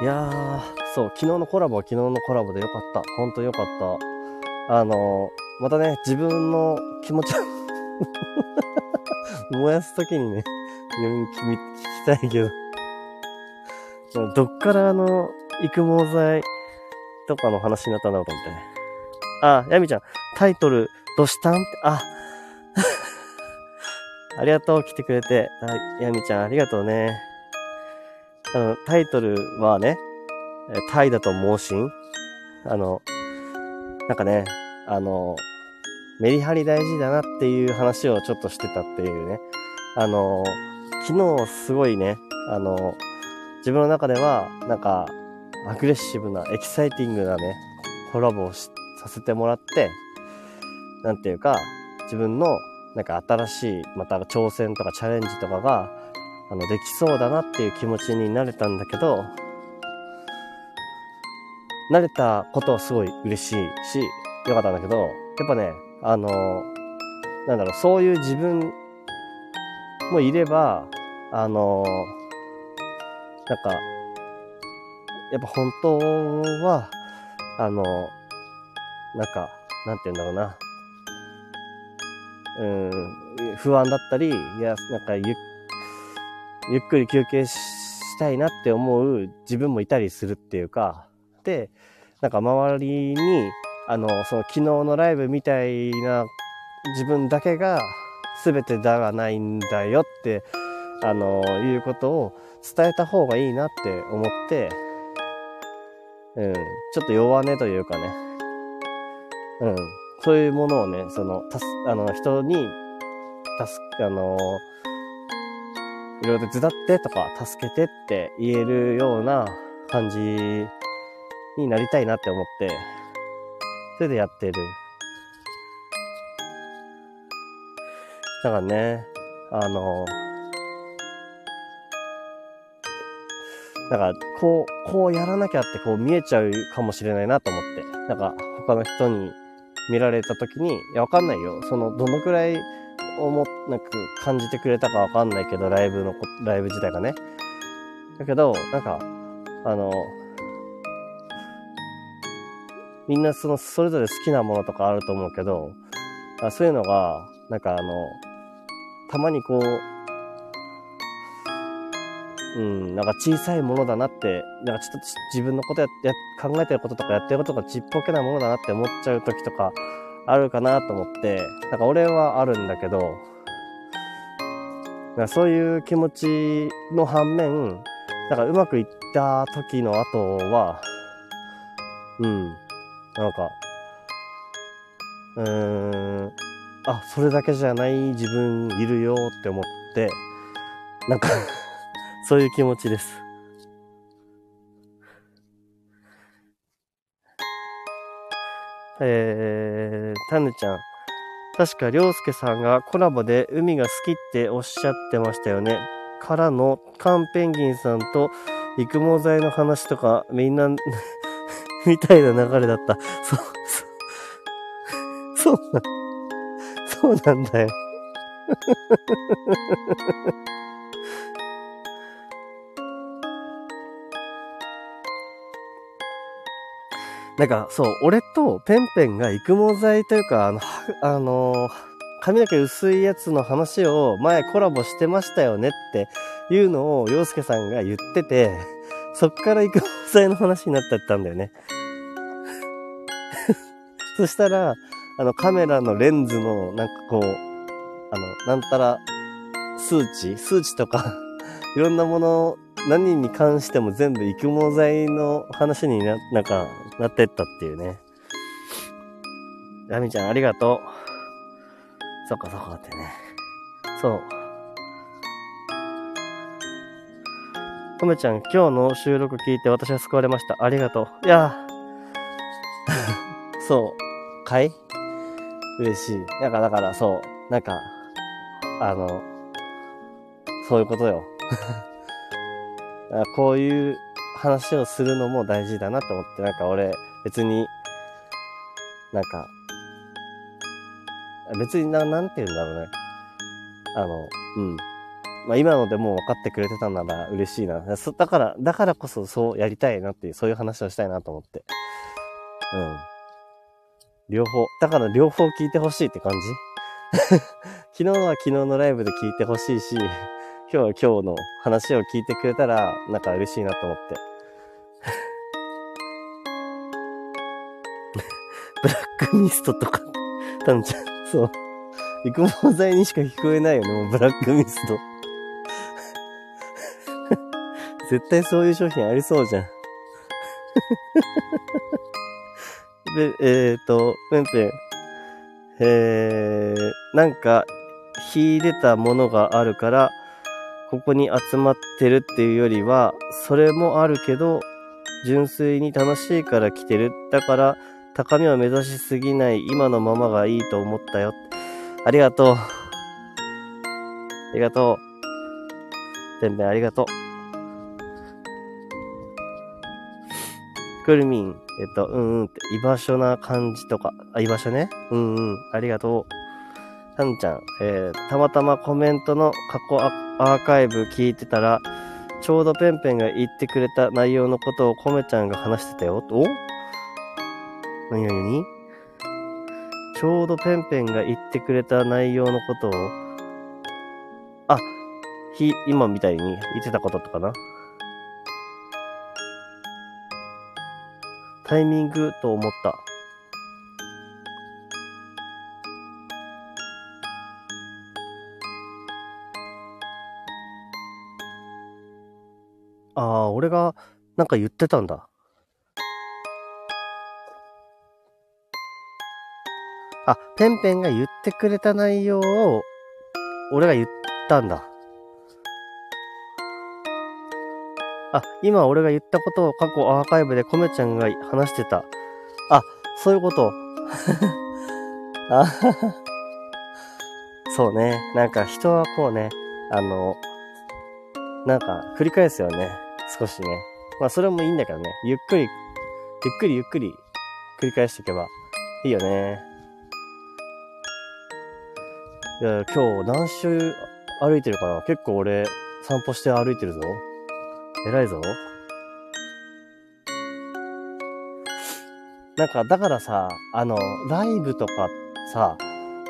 *laughs* いやー、そう、昨日のコラボは昨日のコラボでよかった。ほんとよかった。あの、またね、自分の気持ちを *laughs* 燃やすときにね、読み聞きたいけどどっからあの、育毛剤とかの話になったんだろうと思ってね。あ、ヤミちゃん、タイトル、どしたんって、あ、*laughs* ありがとう、来てくれて。ヤミちゃん、ありがとうね。あの、タイトルはね、タイだと盲信？あの、なんかね、あの、メリハリ大事だなっていう話をちょっとしてたっていうね。あの、昨日すごいね、あの、自分の中では、なんか、アグレッシブな、エキサイティングなね、コラボをさせてもらって、なんていうか、自分の、なんか新しい、また挑戦とかチャレンジとかが、あの、できそうだなっていう気持ちになれたんだけど、慣れたことはすごい嬉しいし、よかったんだけど、やっぱね、あの、なんだろう、そういう自分もいれば、あの、なんか、やっぱ本当は、あの、なんか、なんて言うんだろうな。うん、不安だったり、いや、なんかゆ、ゆっくり休憩したいなって思う自分もいたりするっていうか、で、なんか周りに、あの、その昨日のライブみたいな自分だけが全てではないんだよって、あの、いうことを伝えた方がいいなって思って、うん、ちょっと弱音というかね、うん、そういうものをね、その、たす、あの、人に、たす、あの、いろいろ手伝ってとか、助けてって言えるような感じになりたいなって思って、それでやってる。だからね、あの、なんか、こう、こうやらなきゃってこう見えちゃうかもしれないなと思って。なんか、他の人に見られた時に、いや、わかんないよ。その、どのくらい、思、なんか、感じてくれたかわかんないけど、ライブの、ライブ自体がね。だけど、なんか、あの、みんなその、それぞれ好きなものとかあると思うけど、あそういうのが、なんかあの、たまにこう、うん、なんか小さいものだなって、なんかちょっと自分のことやや考えてることとかやってることがちっぽけなものだなって思っちゃう時とかあるかなと思って、なんか俺はあるんだけど、かそういう気持ちの反面、なんかうまくいった時の後は、うん、なんか、うーん、あ、それだけじゃない自分いるよって思って、なんか *laughs* そういう気持ちです。えー、タヌちゃん。確か、りょうすけさんがコラボで海が好きっておっしゃってましたよね。からの、カンペンギンさんと育毛剤の話とか、みんな *laughs* みたいな流れだった。そう、そう、そうな、そうなんだよ。*laughs* なんか、そう、俺とペンペンが育毛剤というか、あの、あの髪の毛薄いやつの話を前コラボしてましたよねっていうのを洋介さんが言ってて、そっから育毛剤の話になってったんだよね。*laughs* そしたら、あのカメラのレンズのなんかこう、あの、なんたら数値数値とか *laughs* いろんなもの、何に関しても全部育毛剤の話にな、なんか、なってったっていうね。ラミちゃんありがとう。そっかそっかってね。そう。とめちゃん、今日の収録聞いて私は救われました。ありがとう。いや *laughs* そう。かい？嬉しい。なんか、だから、そう。なんか、あの、そういうことよ。*laughs* こういう話をするのも大事だなと思って、なんか俺、別に、なんか、別にな、なんて言うんだろうね。あの、うん。まあ今のでもう分かってくれてたなら嬉しいな。だから、だからこそそうやりたいなっていう、そういう話をしたいなと思って。うん。両方。だから両方聞いてほしいって感じ？*laughs* 昨日は昨日のライブで聞いてほしいし、今日は今日の話を聞いてくれたら、なんか嬉しいなと思って。*laughs* ブラックミストとか、たんちゃん、そう。育毛剤にしか聞こえないよね、もうブラックミスト。絶対そういう商品ありそうじゃん。*laughs* で、えっ、ー、と、ペンペン。えー、なんか、秀でたものがあるから、ここに集まってるっていうよりは、それもあるけど、純粋に楽しいから来てる。だから、高みを目指しすぎない今のままがいいと思ったよ。ありがとう。ありがとう。全然ありがとう。くるみん、えっと、うんうんって、居場所な感じとか、あ、居場所ね。うんうん、ありがとう。たんちゃん、えー、たまたまコメントの過去アーカイブ聞いてたら、ちょうどペンペンが言ってくれた内容のことをコメちゃんが話してたよ。お？何々にちょうどペンペンが言ってくれた内容のことを、あ、ひ、今みたいに言ってたこととかな？タイミングと思った。ああ、俺がなんか言ってたんだ。あ、ペンペンが言ってくれた内容を、俺が言ったんだ。あ、今俺が言ったことを過去アーカイブでコメちゃんが話してた。あ、そういうこと。*laughs* あそうね。なんか人はこうね、あの、なんか繰り返すよね。少しね。まあそれもいいんだけどね。ゆっくり、ゆっくりゆっくり繰り返していけばいいよね。いや、今日何周歩いてるかな？結構俺散歩して歩いてるぞ。偉いぞ。なんか、だからさ、あの、ライブとかさ、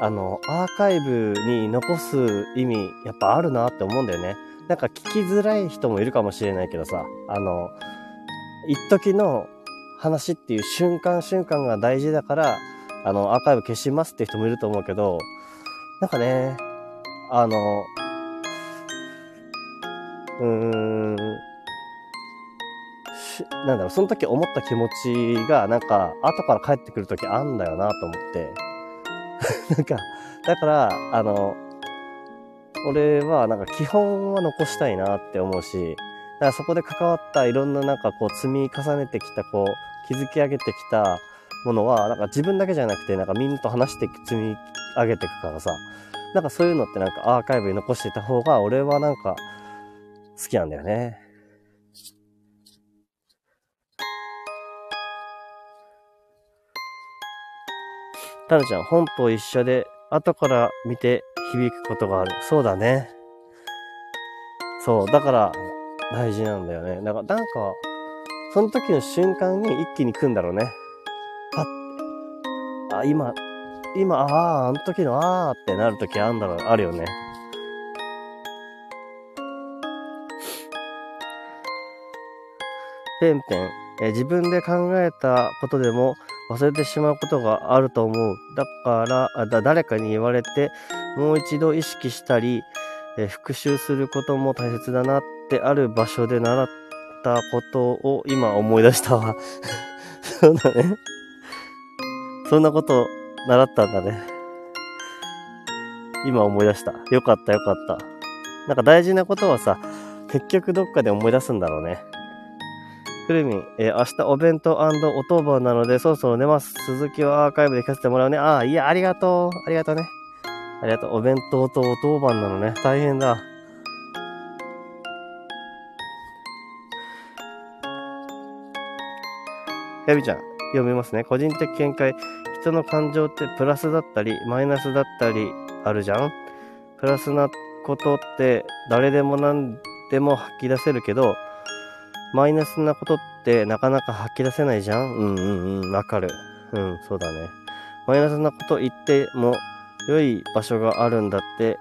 あの、アーカイブに残す意味、やっぱあるなって思うんだよね。なんか聞きづらい人もいるかもしれないけどさ、あの、一時の話っていう瞬間瞬間が大事だから、あの、アーカイブ消しますって人もいると思うけど、なんかね、あの、うーん、なんだろう、その時思った気持ちが、なんか、後から帰ってくる時あんだよなと思って。*laughs* なんか、だから、あの、俺はなんか基本は残したいなって思うし、だからそこで関わったいろんななんかこう積み重ねてきた、こう、築き上げてきたものは、なんか自分だけじゃなくて、なんかみんなと話して積み上げていくからさ、なんかそういうのってなんかアーカイブに残してた方が、俺はなんか好きなんだよね。タヌちゃん、本と一緒で、後から見て響くことがある。そうだね。そう、だから、大事なんだよね。だから、なんか、その時の瞬間に一気に来るんだろうね。パッ。あ、今、今、ああ、あの時のああってなる時あるんだろう、あるよね。ペンペン、え自分で考えたことでも忘れてしまうことがあると思う。だからだ、誰かに言われて、もう一度意識したり、え復習することも大切だなってある場所で習ったことを今思い出したわ。*laughs* そうだね。そんなこと習ったんだね。今思い出した。よかったよかった。なんか大事なことはさ、結局どっかで思い出すんだろうね。くるみん、えー、明日お弁当お当番なので、そろそろ寝ます。続きはアーカイブで聞かせてもらうね。ああ、いや、ありがとう。ありがとうね。ありがとう。お弁当とお当番なのね。大変だ。やびちゃん、読みますね。個人的見解。人の感情ってプラスだったり、マイナスだったりあるじゃん？プラスなことって誰でも何でも吐き出せるけど、マイナスなことってなかなか吐き出せないじゃん？うんうんうん、わかる。うん、そうだね。マイナスなこと言っても良い場所があるんだって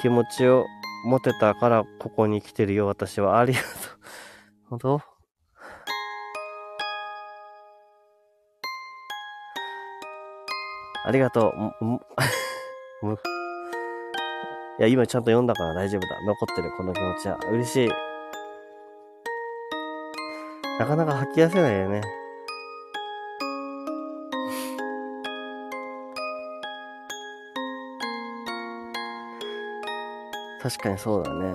気持ちを持てたからここに来てるよ、私は。ありがとう。本当？ありがとう。いや、今ちゃんと読んだから大丈夫だ。残ってる、この気持ちは。嬉しい。なかなか吐き出せないよね。確かにそうだね。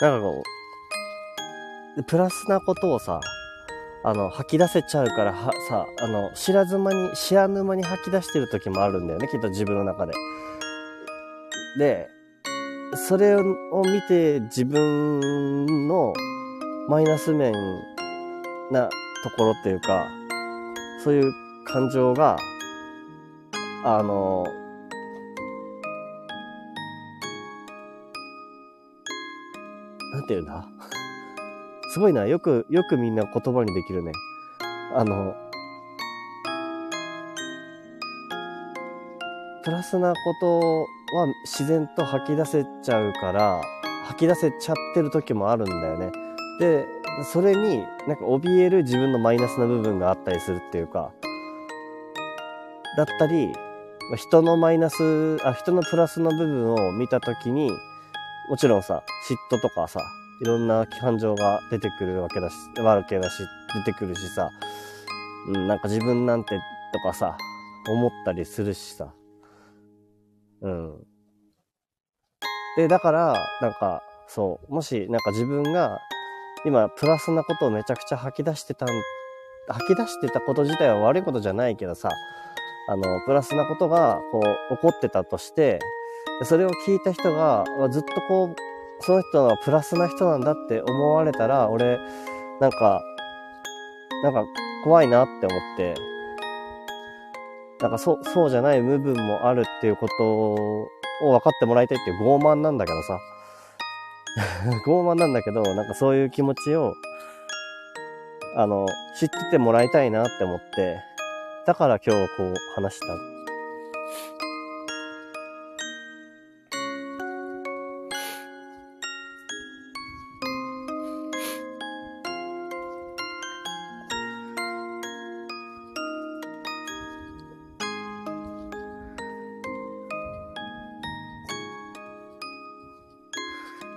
なんかこう、プラスなことをさ、あの、吐き出せちゃうから、は、さ、あの、知らず間に、知らぬ間に吐き出してる時もあるんだよね、きっと自分の中で。で、それを見て自分のマイナス面なところっていうか、そういう感情が、あの、なんて言うんだ？*laughs* すごいな。よく、よくみんな言葉にできるね。あの、プラスなことは自然と吐き出せちゃうから、吐き出せちゃってる時もあるんだよね。で、それになんか怯える自分のマイナスな部分があったりするっていうか、だったり、人のマイナス、あ、人のプラスの部分を見た時に、もちろんさ、嫉妬とかさ、いろんな感情が出てくるわけだし、わけだし、出てくるしさ、うん、なんか自分なんてとかさ、思ったりするしさ、うん。で、だから、なんか、そう、もし、なんか自分が、今、プラスなことをめちゃくちゃ吐き出してたん、吐き出してたこと自体は悪いことじゃないけどさ、あの、プラスなことが、こう、起こってたとして、それを聞いた人が、ずっとこう、その人はプラスな人なんだって思われたら、俺、なんか、なんか怖いなって思って、なんかそ、そうじゃない部分もあるっていうことを分かってもらいたいっていう傲慢なんだけどさ。*laughs* 傲慢なんだけど、なんかそういう気持ちを、あの、知っててもらいたいなって思って、だから今日こう話した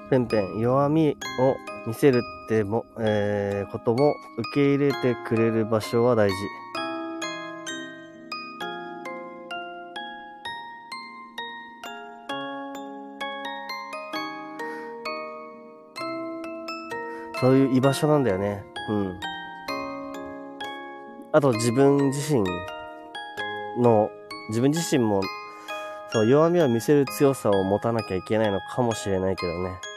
ペンペン、弱みを見せるっても、えー、ことも受け入れてくれる場所は大事。そういう居場所なんだよね。うん。あと自分自身の、自分自身も、そう、弱みを見せる強さを持たなきゃいけないのかもしれないけどね。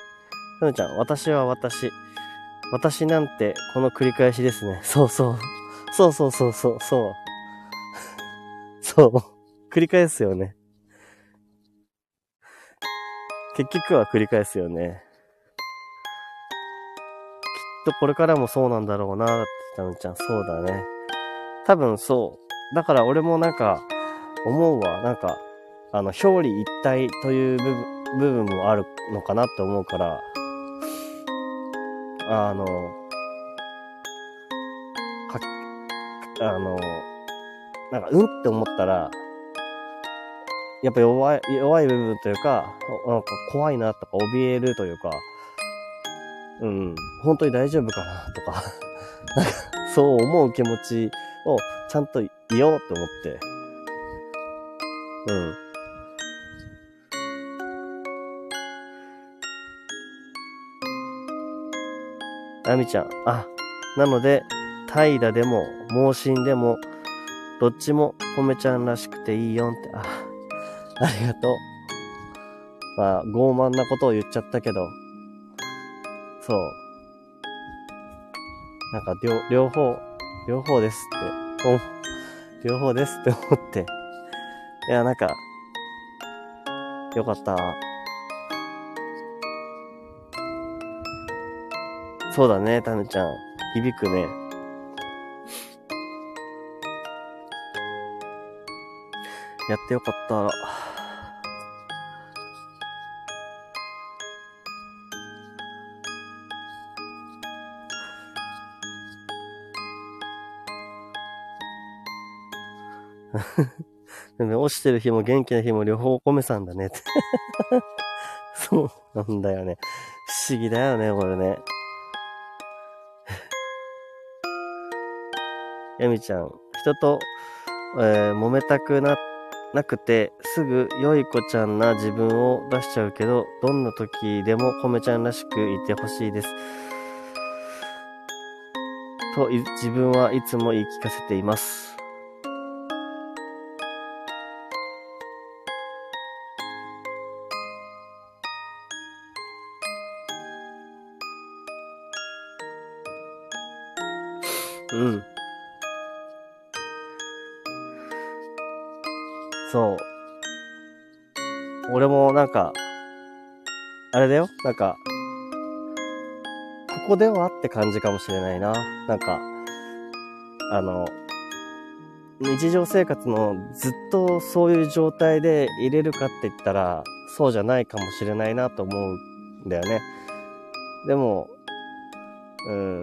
ふぬちゃん、私は私。私なんて、この繰り返しですね。そうそう。そうそうそうそう、そう。そう。繰り返すよね。結局は繰り返すよね。きっとこれからもそうなんだろうなって、たのちゃん。そうだね。多分そう。だから俺もなんか、思うわ。なんか、あの、表裏一体という部分もあるのかなって思うから、あの、か、あの、なんか、うんって思ったら、やっぱ弱い、弱い部分というか、なんか怖いなとか、怯えるというか、うん、本当に大丈夫かなとか、*laughs* そう思う気持ちをちゃんと言おうと思って、うん。あみちゃん、あ、なので、怠惰でも、盲信でも、どっちも、コメちゃんらしくていいよんって、あ、ありがとう。まあ、傲慢なことを言っちゃったけど、そう。なんか、両、両方、両方ですって、お、両方ですって思って、いや、なんか、よかった。そうだね、タヌちゃん。響くね。やってよかった。*laughs* でも落ちてる日も元気な日も両方お米さんだね。そうなんだよね。不思議だよね、これね。やみちゃん、人と、えー、揉めたくな、なくて、すぐ良い子ちゃんな自分を出しちゃうけど、どんな時でも米ちゃんらしくいてほしいです。と、自分はいつも言い聞かせています。うん。そう。俺もなんか、あれだよなんか、ここではって感じかもしれないな。なんか、あの、日常生活のずっとそういう状態で入れるかって言ったら、そうじゃないかもしれないなと思うんだよね。でも、うん、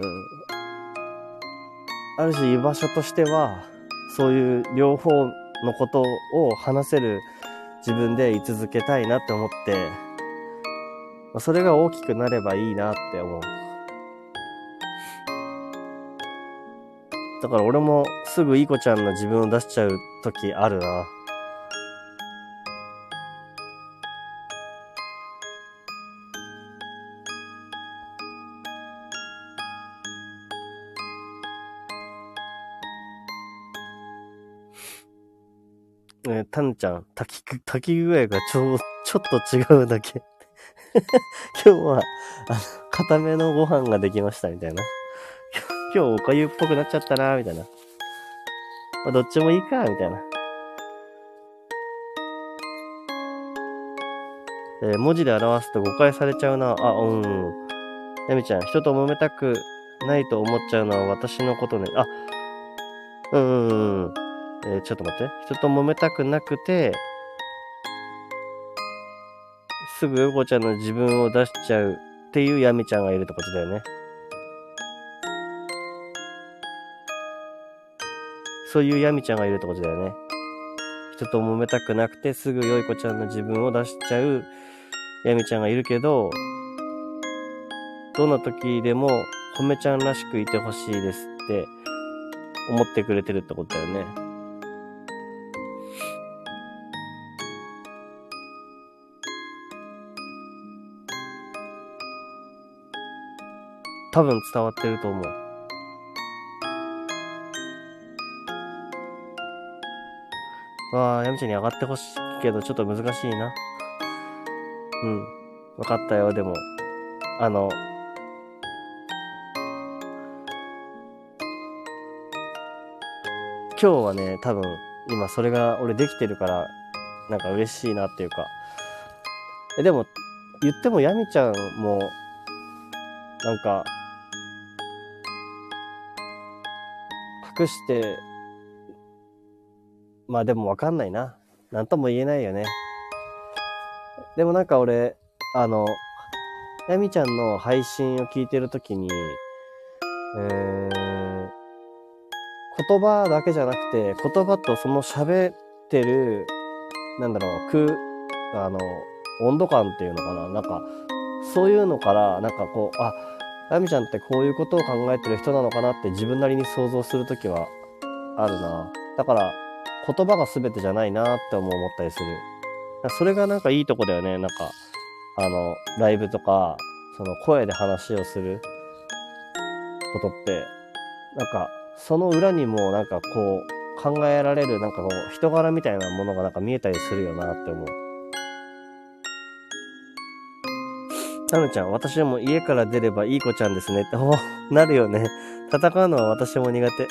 ある種居場所としては、そういう両方のことを話せる自分で居続けたいなって思って、それが大きくなればいいなって思う。だから俺もすぐいい子ちゃんの自分を出しちゃう時あるな。えー、たんちゃん、炊き、炊き具合がちょ、ちょっと違うだけ。*laughs* 今日は、あの、固めのご飯ができましたみたいな。*laughs* 今日おかゆっぽくなっちゃったな、みたいな。まあ、どっちもいいか、みたいな。えー、文字で表すと誤解されちゃうな。あ、うん。やみちゃん、人と揉めたくないと思っちゃうのは私のことね。あ、うんうんうん。えー、ちょっと待って。人と揉めたくなくて、すぐ横ちゃんの自分を出しちゃうっていうヤミちゃんがいるってことだよね。そういうヤミちゃんがいるってことだよね。人と揉めたくなくてすぐ良い子ちゃんの自分を出しちゃうヤミちゃんがいるけど、どんな時でも、ほめちゃんらしくいてほしいですって思ってくれてるってことだよね。多分伝わってると思う。わあ、やみちゃんに上がってほしいけど、ちょっと難しいな。うん。わかったよ、でも。あの、今日はね、多分、今それが俺できてるから、なんか嬉しいなっていうか。え、でも、言ってもヤミちゃんも、なんか、隠して、まあでもわかんないな。なんとも言えないよね。でもなんか俺、あの、やみちゃんの配信を聞いてるときに、えー、言葉だけじゃなくて、言葉とその喋ってる、なんだろう、空、あの、温度感っていうのかななんか、そういうのから、なんかこう、あ、あやみちゃんってこういうことを考えてる人なのかなって自分なりに想像するときはあるな。だから、言葉が全てじゃないなって思ったりする。それがなんかいいとこだよね。なんか、あの、ライブとか、その声で話をすることって、なんか、その裏にもなんかこう、考えられるなんかこう、人柄みたいなものがなんか見えたりするよなって思う。なぬちゃん、私も家から出ればいい子ちゃんですねって、おなるよね。戦うのは私も苦手。*laughs*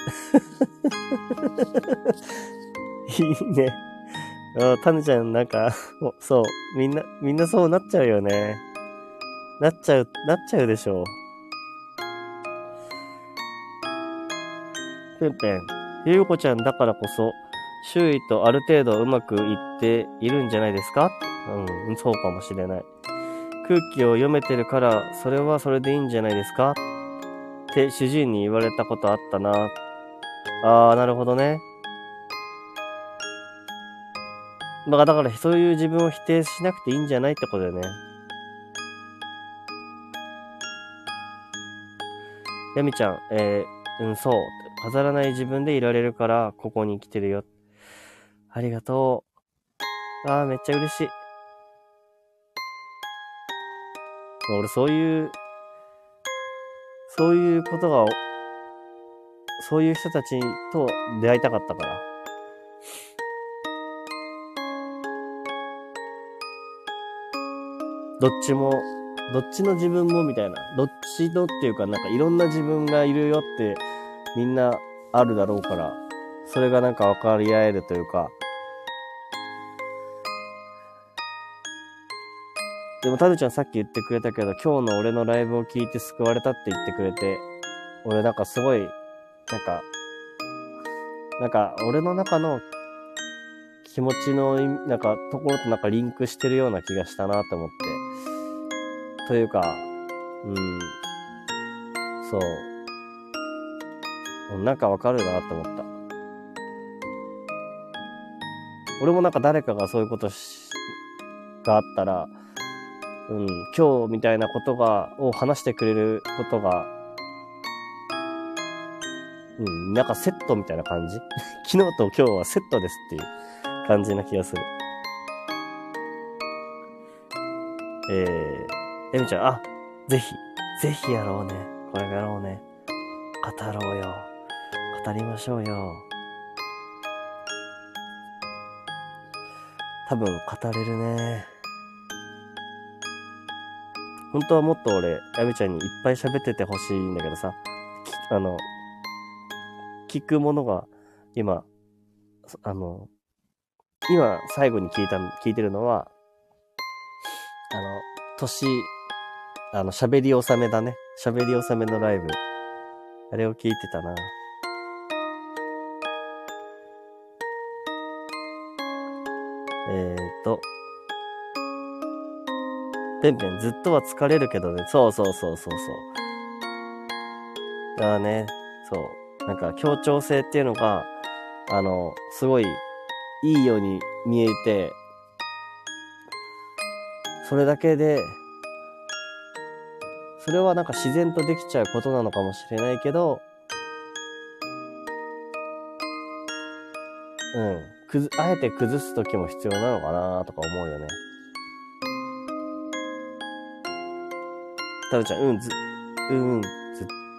いいね。タヌちゃんなんか、そう、みんな、みんなそうなっちゃうよね。なっちゃう、なっちゃうでしょう。ぺんぺん、ゆうこちゃんだからこそ、周囲とある程度うまくいっているんじゃないですか？うん、そうかもしれない。空気を読めてるから、それはそれでいいんじゃないですか？って主人に言われたことあったな。あー、なるほどね。まあだからそういう自分を否定しなくていいんじゃないってことだよね。やみちゃん、えー、うん、そう。飾らない自分でいられるから、ここに来てるよ。ありがとう。ああ、めっちゃ嬉しい。俺そういう、そういうことが、そういう人たちと出会いたかったから。どっちも、どっちの自分もみたいな。どっちのっていうか、なんかいろんな自分がいるよってみんなあるだろうから、それがなんか分かり合えるというか、でも、タヌちゃんさっき言ってくれたけど、今日の俺のライブを聞いて救われたって言ってくれて、俺なんかすごい、なんか、なんか、俺の中の気持ちの、なんか、ところとなんかリンクしてるような気がしたなと思って。というか、うん、そう。なんかわかるなと思った。俺もなんか誰かがそういうことしがあったら、うん、今日みたいなことが、を話してくれることが、うん、なんかセットみたいな感じ？*laughs* 昨日と今日はセットですっていう感じな気がする。えー、エミちゃん、あ、ぜひ、ぜひやろうね。これやろうね。語ろうよ。語りましょうよ。多分語れるね。本当はもっと俺、やみちゃんにいっぱい喋っててほしいんだけどさ、あの、聞くものが、今、あの、今最後に聞いた、聞いてるのは、あの、年、あの、喋り納めだね。喋り納めのライブ。あれを聞いてたな。えーと、ペンペンずっとは疲れるけどね。そうそうそうそうそう。ああね、そう。なんか協調性っていうのが、あの、すごいいいように見えて、それだけで、それはなんか自然とできちゃうことなのかもしれないけど、うん。くず、あえて崩す時も必要なのかなとか思うよね。タブちゃん、うん、ず、うん、うんず、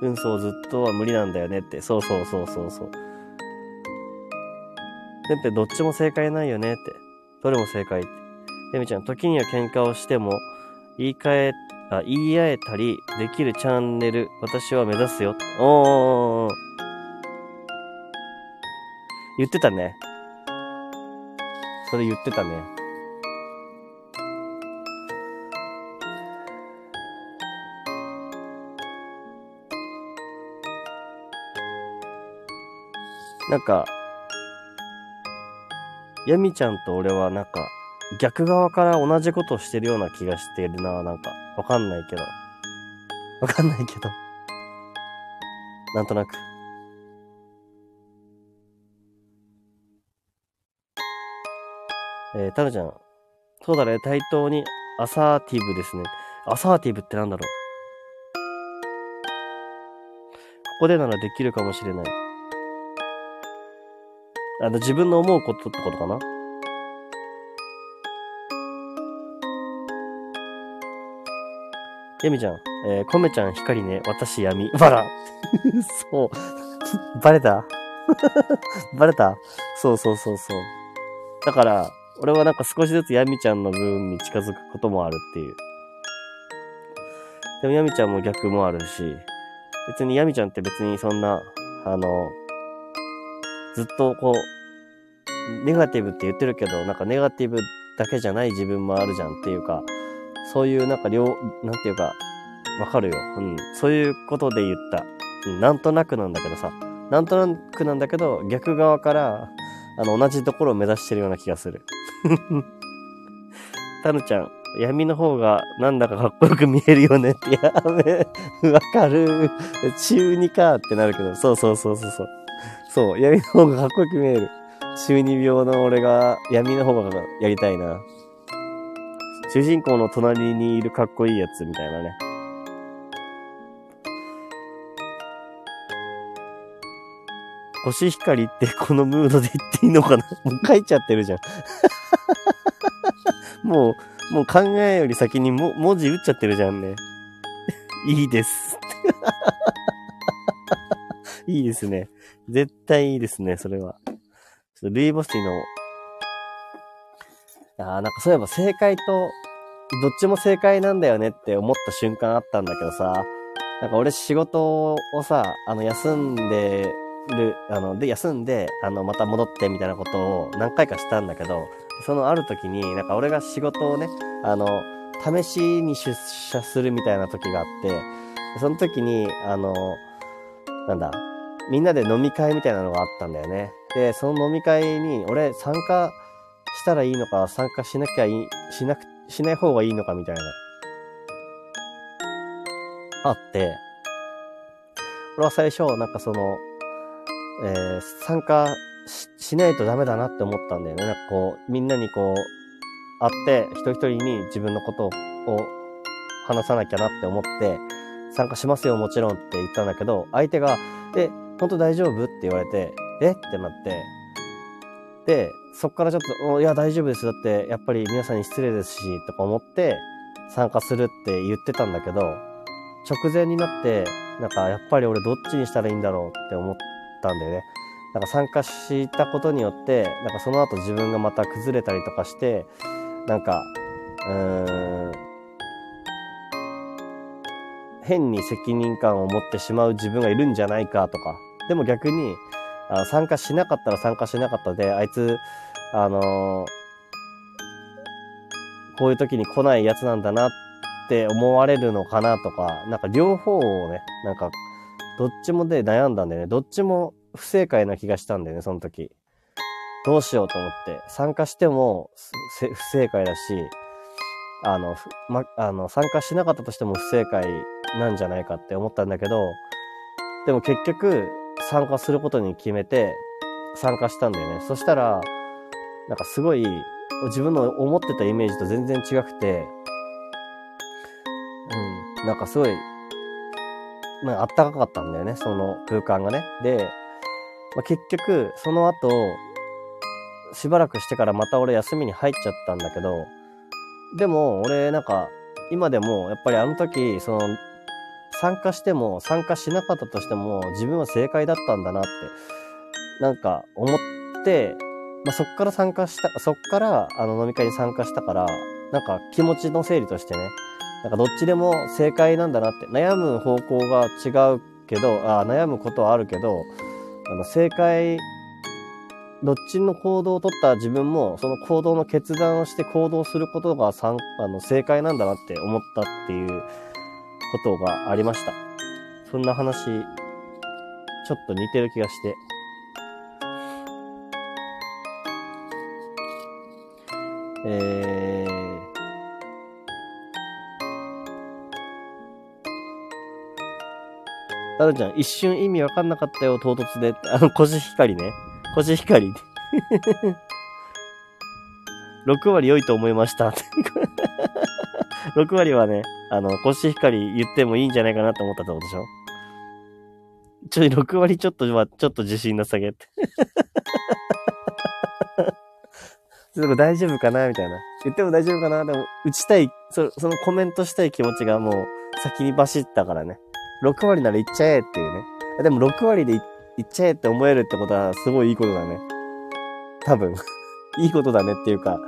うん、そうずっとは無理なんだよねって。そうそうそうそうそう。てんぺどっちも正解ないよねって。どれも正解って。てみちゃん、時には喧嘩をしても、言い換え、あ、言い合えたりできるチャンネル、私は目指すよ。おー。言ってたね。それ言ってたね。なんか、ヤミちゃんと俺はなんか、逆側から同じことをしてるような気がしてるな、なんか。わかんないけど。わかんないけど。*laughs* なんとなく。えー、タヌちゃん。そうだね、対等にアサーティブですね。アサーティブってなんだろうここでならできるかもしれない。あの、自分の思うことってことかな？ヤミちゃん、えー、コメちゃん光ね、私闇。バラ。*laughs* そう。バレた？*laughs* バレた？そうそうそうそう。だから、俺はなんか少しずつヤミちゃんの部分に近づくこともあるっていう。でもヤミちゃんも逆もあるし、別にヤミちゃんって別にそんな、あの、ずっとこう、ネガティブって言ってるけど、なんかネガティブだけじゃない自分もあるじゃんっていうか、そういうなんか両、なんていうか、わかるよ。うん。そういうことで言った。うん。なんとなくなんだけどさ。なんとなくなんだけど、逆側から、あの、同じところを目指してるような気がする。*laughs* タヌちゃん、闇の方がなんだかかっこよく見えるよねって、やめ、わかる。*laughs* 中二かってなるけど、そうそうそうそうそう。*laughs* そう、闇の方がかっこよく見える。中二病の俺が闇の方がやりたいな。主人公の隣にいるかっこいいやつみたいなね。コシヒカリってこのムードで言っていいのかな？*laughs* もう書いちゃってるじゃん *laughs* もう、もう考えより先にも文字打っちゃってるじゃんね。いいですいいですね。絶対いいですね、それは。ちょっとルイボスティの、ああ、なんかそういえば正解と、どっちも正解なんだよねって思った瞬間あったんだけどさ、なんか俺仕事をさ、あの、休んでる、あの、で、休んで、あの、また戻ってみたいなことを何回かしたんだけど、そのある時に、なんか俺が仕事をね、あの、試しに出社するみたいな時があって、その時に、あの、なんだ、みんなで飲み会みたいなのがあったんだよね。で、その飲み会に俺参加したらいいのか、参加しなきゃいい、しなく、しない方がいいのかみたいな。あって、俺は最初、なんかその、えー、参加しないとダメだなって思ったんだよね。なんかこう、みんなにこう、会って、一人一人に自分のことを話さなきゃなって思って、参加しますよ、もちろんって言ったんだけど、相手が、え、本当大丈夫って言われて、え？ってなって、で、そっからちょっと、いや、大丈夫です。だって、やっぱり皆さんに失礼ですし、とか思って、参加するって言ってたんだけど、直前になって、なんか、やっぱり俺どっちにしたらいいんだろうって思ったんだよね。なんか参加したことによって、なんかその後自分がまた崩れたりとかして、なんか、うーん、変に責任感を持ってしまう自分がいるんじゃないかとか、でも逆に、あ参加しなかったら参加しなかったで、あいつ、あのー、こういう時に来ないやつなんだなって思われるのかなとか、なんか両方をね、なんか、どっちもで悩んだんだよね。どっちも不正解な気がしたんだよね、その時。どうしようと思って。参加しても不正解だし、あの、ま、あの、参加しなかったとしても不正解なんじゃないかって思ったんだけど、でも結局、参加することに決めて参加したんだよね。そしたら、なんかすごい自分の思ってたイメージと全然違くて、うん、なんかすごいまあ、あったかかったんだよね、その空間がね。で、まあ、結局、その後、しばらくしてからまた俺休みに入っちゃったんだけど、でも俺なんか、今でもやっぱりあの時、その、参加しても参加しなかったとしても自分は正解だったんだなって、なんか思って、まあ、そっから参加した、そっからあの飲み会に参加したから、なんか気持ちの整理としてね、なんかどっちでも正解なんだなって、悩む方向が違うけど、あ悩むことはあるけど、あの正解、どっちの行動をとった自分も、その行動の決断をして行動することがあの正解なんだなって思ったっていうことがありました。そんな話、ちょっと似てる気がして。えー、タルちゃん、一瞬意味わかんなかったよ、唐突で。あの、コシヒカリね。コシヒカリ。*laughs* 6割良いと思いました。*laughs* 6割はね、あの、コシヒカリ言ってもいいんじゃないかなって思ったってことでしょ？ちょい、6割ちょっとは、ちょっと自信なさげって。*laughs* ちょっと大丈夫かなみたいな。言っても大丈夫かな？でも、打ちたい、そそのコメントしたい気持ちがもう先にバシったからね。6割なら行っちゃえっていうね。でも6割で行っちゃえって思えるってことはすごいいいことだね。多分。*laughs* いいことだねっていうか、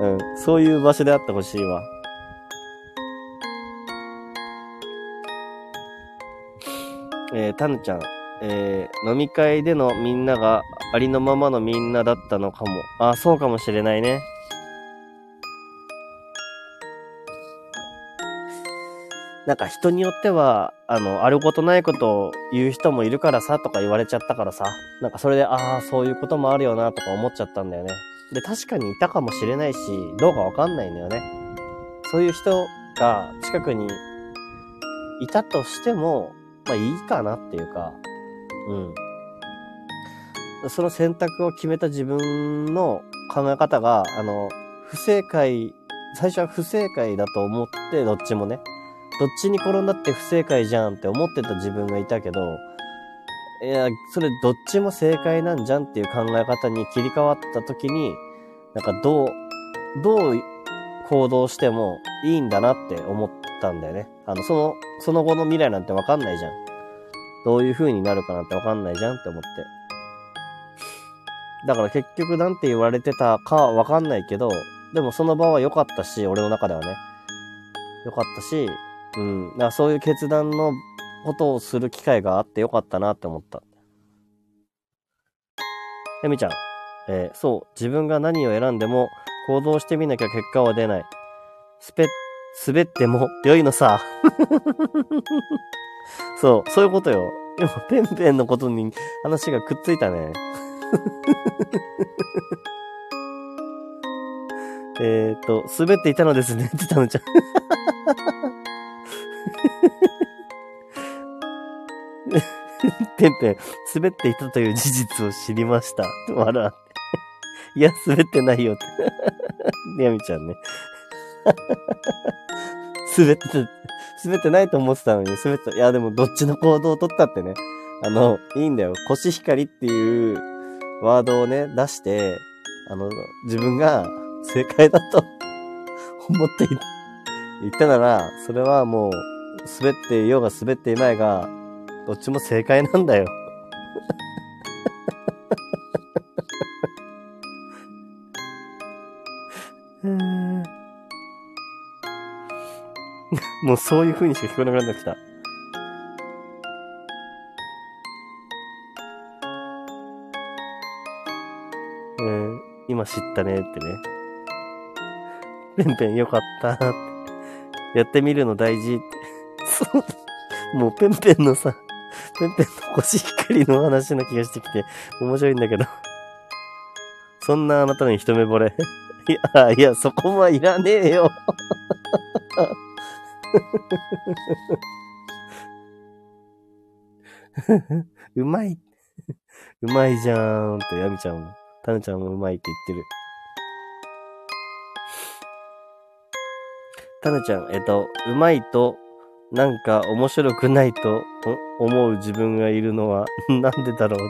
うん。そういう場所であってほしいわ。えー、タヌちゃん。えー、飲み会でのみんながありのままのみんなだったのかも。あ、そうかもしれないね。なんか人によっては、あの、あることないことを言う人もいるからさ、とか言われちゃったからさ、なんかそれで、ああ、そういうこともあるよな、とか思っちゃったんだよね。で、確かにいたかもしれないし、どうかわかんないんだよね。そういう人が近くにいたとしても、まあいいかなっていうか、うん。その選択を決めた自分の考え方が、あの、不正解、最初は不正解だと思って、どっちもね。どっちに転んだって不正解じゃんって思ってた自分がいたけど、いや、それどっちも正解なんじゃんっていう考え方に切り替わった時に、なんかどう、どう行動してもいいんだなって思ったんだよね。あの、その、その後の未来なんてわかんないじゃん。どういう風になるかなんてわかんないじゃんって思って。だから結局なんて言われてたかわかんないけど、でもその場は良かったし、俺の中ではね。良かったし、うん。だからそういう決断のことをする機会があって良かったなって思った。えみちゃん。えー、そう。自分が何を選んでも行動してみなきゃ結果は出ない。スペッ、滑っても良いのさ。*laughs* そう、そういうことよ。今、ペンペンのことに話がくっついたね。*laughs* えっと、滑っていたのですねってたのちゃん。ペンペン、滑っていたという事実を知りました。笑って。いや、滑ってないよって。*laughs* やみちゃんね。*laughs* 滑って、滑ってないと思ってたのに、滑った。いや、でもどっちの行動を取ったってね。あの、いいんだよ。コシヒカリっていうワードをね、出して、あの、自分が正解だと *laughs* 思って言ったなら、それはもう、滑っていようが滑っていまいが、どっちも正解なんだよもうそういう風にしか聞こえなくなってきた。えー、今知ったねってね。ペンペンよかったっ。やってみるの大事って。そう。もうペンペンのさ、ペンペンのコシヒカリの話な気がしてきて、面白いんだけど。そんなあなたに一目惚れ。いや、いや、そこはいらねえよ。*laughs* うまい。うまいじゃーんって、ヤミちゃんも、タヌちゃんもうまいって言ってる。タヌちゃん、えっと、うまいとなんか面白くないと思う自分がいるのは *laughs* なんでだろうっ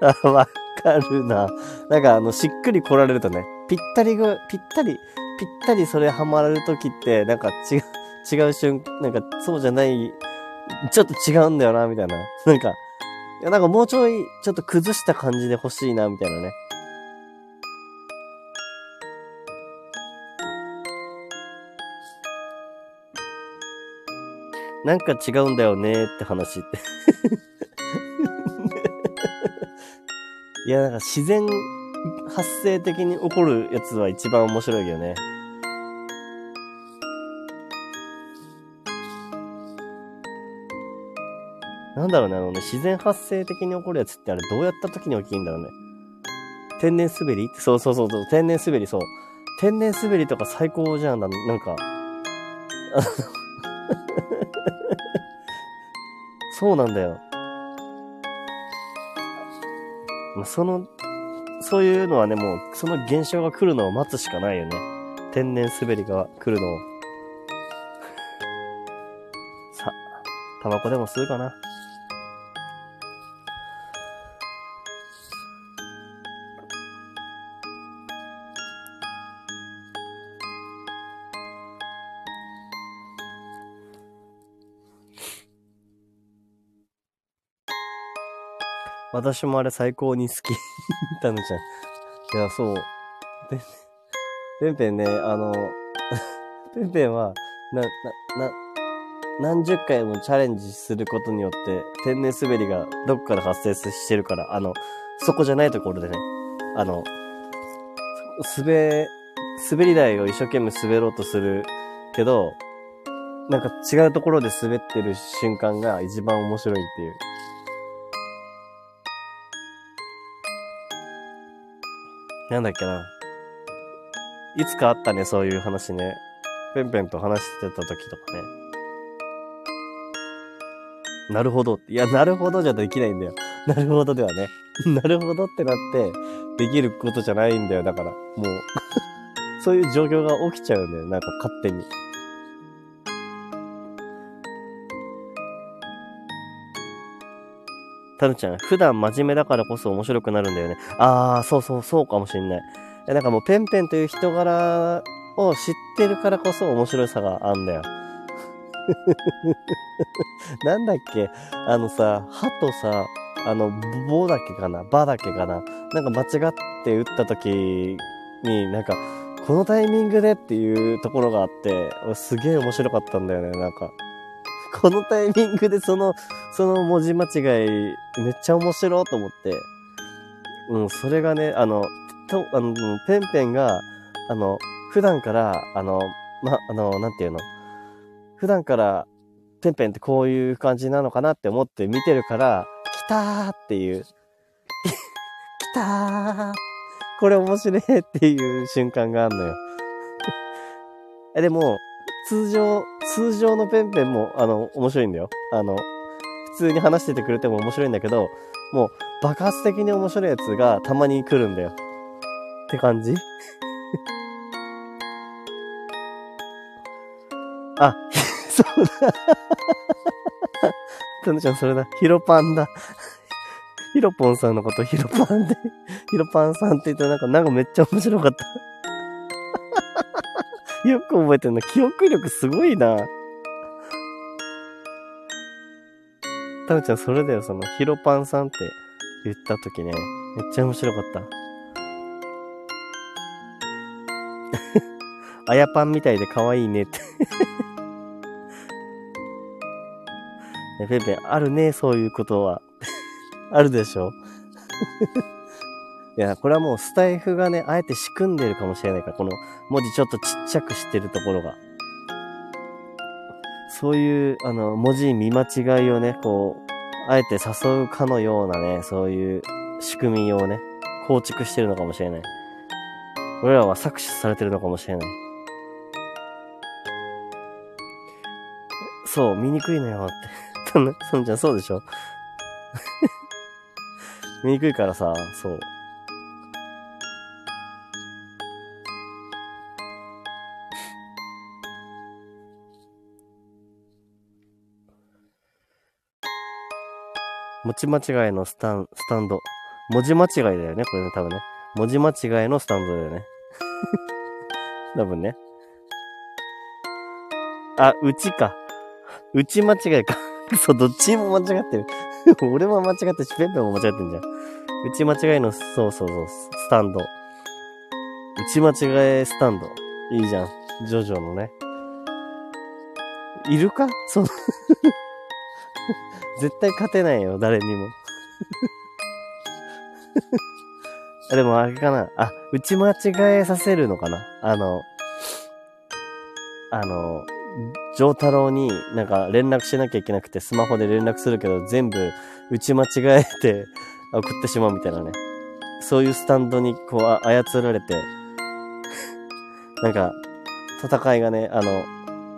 て *laughs* あ、わかるな。なんかあの、しっくり来られるとね、ぴったりぐ、ぴったり、ぴったりそれハマるときって、なんか違う、*laughs* 違う瞬間、なんかそうじゃない、ちょっと違うんだよな、みたいな。なんか、いや、なんかもうちょい、ちょっと崩した感じで欲しいな、みたいなね。なんか違うんだよねって話って *laughs* いや、なんか自然発生的に起こるやつは一番面白いけどね。なんだろうね、あのね、自然発生的に起こるやつってあれどうやった時に起きるんだろうね。天然滑り？そうそうそうそう、天然滑り、そう。天然滑りとか最高じゃん、なんか。*laughs* そうなんだよ。ま、その、そういうのはね、もう、その現象が来るのを待つしかないよね。天然滑りが来るのを。さ、タバコでも吸うかな。私もあれ最高に好き。タヌちゃん。いや、そう。で、ペンペンね、あの、*laughs* ペンペンは、な、な、な、何十回もチャレンジすることによって、天然滑りがどっから発生してるから、あの、そこじゃないところでね、あの、滑、滑り台を一生懸命滑ろうとするけど、なんか違うところで滑ってる瞬間が一番面白いっていう。なんだっけな。いつかあったね、そういう話ね。ペンペンと話してた時とかね。なるほど。いや、なるほどじゃできないんだよ。なるほどではね。*laughs* なるほどってなって、できることじゃないんだよ。だから、もう *laughs* そういう状況が起きちゃうんだよ。なんか勝手に。タヌちゃん、普段真面目だからこそ面白くなるんだよね。あー、そうそう、そうかもしんない。なんかもうペンペンという人柄を知ってるからこそ面白さがあんだよ。*laughs* なんだっけ？あのさ、歯とさ、あの、ボだけかな？バだけかな？なんか間違って打った時に、なんか、このタイミングでっていうところがあって、すげえ面白かったんだよね、なんか。このタイミングでその、その文字間違い、めっちゃ面白いと思って、うん、それがね、あの、と、あの、ペンペンが、あの、普段から、あの、ま、あの、なんていうの、普段から、ペンペンってこういう感じなのかなって思って見てるから、来たーっていう、*laughs* 来たー。これ面白いっていう瞬間があるのよ。えでも、通常、通常のペンペンも、あの、面白いんだよ。あの、普通に話しててくれても面白いんだけど、もう、爆発的に面白いやつがたまに来るんだよ。って感じ？*laughs* あ、*laughs* そうだ。タヌちゃんそれだ。ヒロパンだ。ヒロポンさんのことヒロパンで、ヒロパンさんって言ったらなんか、なんかめっちゃ面白かった。*laughs* よく覚えてるの。記憶力すごいな。タムちゃん、それだよ、その、ヒロパンさんって言った時ね、めっちゃ面白かった。*laughs* あやパンみたいで可愛いねってね。*laughs* ペンペ、あるね、そういうことは。あるでしょいや、これはもうスタイフがね、あえて仕組んでるかもしれないから、この文字ちょっとちっちゃくしてるところが。そういう、あの、文字見間違いをね、こう、あえて誘うかのようなね、そういう仕組みをね、構築してるのかもしれない。俺らは搾取されてるのかもしれない。そう、見にくいのよって。*laughs* そんちゃんそうでしょ？*laughs* 見にくいからさ、そう。持ち間違いのスタン、スタンド。文字間違いだよね、これね、多分ね。文字間違いのスタンドだよね。*laughs* 多分ね。あ、うちか。うち間違いか。そう、どっちも間違ってる。*laughs* 俺も間違ってし、ペンペンも間違ってんじゃん。うち間違いの、そうそうそう、スタンド。うち間違いスタンド。いいじゃん。ジョジョのね。いるか？そう。絶対勝てないよ、誰にも。でもあれかな。あ、打ち間違えさせるのかなあの、あの、ジョー太郎になんか連絡しなきゃいけなくてスマホで連絡するけど全部打ち間違えて *laughs* 送ってしまうみたいなね。そういうスタンドにこう操られて、なんか戦いがね、あの、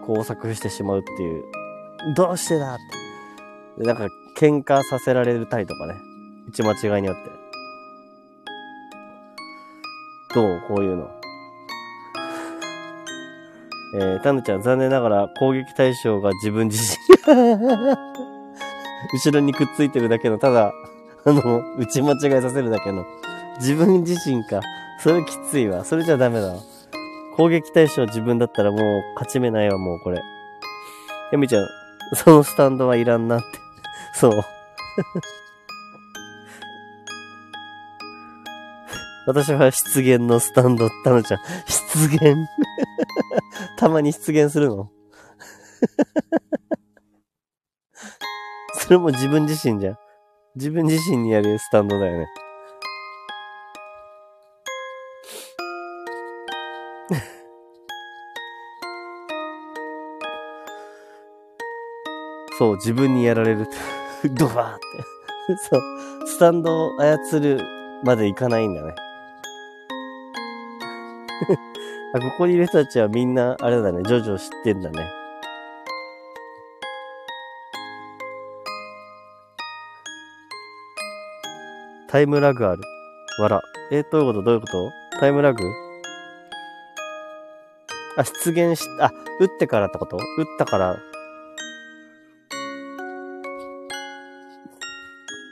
工作してしまうっていう。どうしてだって。なんか喧嘩させられるたりとかね。打ち間違いによって。どう？こういうの。えー、タヌちゃん、残念ながら攻撃対象が自分自身。*laughs* 後ろにくっついてるだけの、ただ、あの、打ち間違えさせるだけの。自分自身か。それきついわ。それじゃダメだわ。攻撃対象自分だったらもう勝ち目ないわ、もうこれ。やみちゃん、そのスタンドはいらんなって。そう。*laughs* 私は出現のスタンド、タヌちゃん。出現 *laughs* たまに出現するの？*laughs* それも自分自身じゃん。自分自身にやるスタンドだよね。そう、自分にやられる。*laughs* ドバーって。そう、スタンドを操るまでいかないんだね。あ、ここにいる人たちはみんな、あれだね、ジョジョ知ってんだね。タイムラグある。わら。えどういうこと？どういうこと？タイムラグ？あ、出現し、あ、打ってからってこと？打ったから。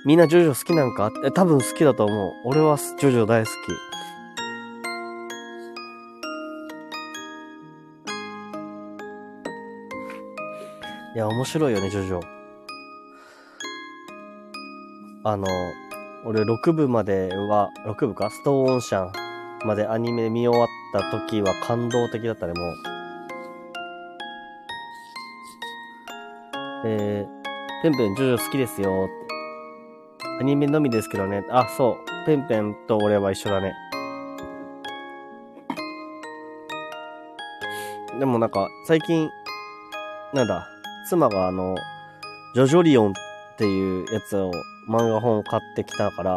みんなジョジョ好きなんか？え、多分好きだと思う。俺はジョジョ大好き。いや、面白いよね、ジョジョ。あの、俺6部までは、6部か？ストーンオンシャンまでアニメ見終わった時は感動的だったね、もう。えー、ペンペンジョジョ好きですよ。アニメのみですけどね。あ、そう。ペンペンと俺は一緒だね。でもなんか、最近、なんだ、妻があの、ジョジョリオンっていうやつを、漫画本を買ってきたから、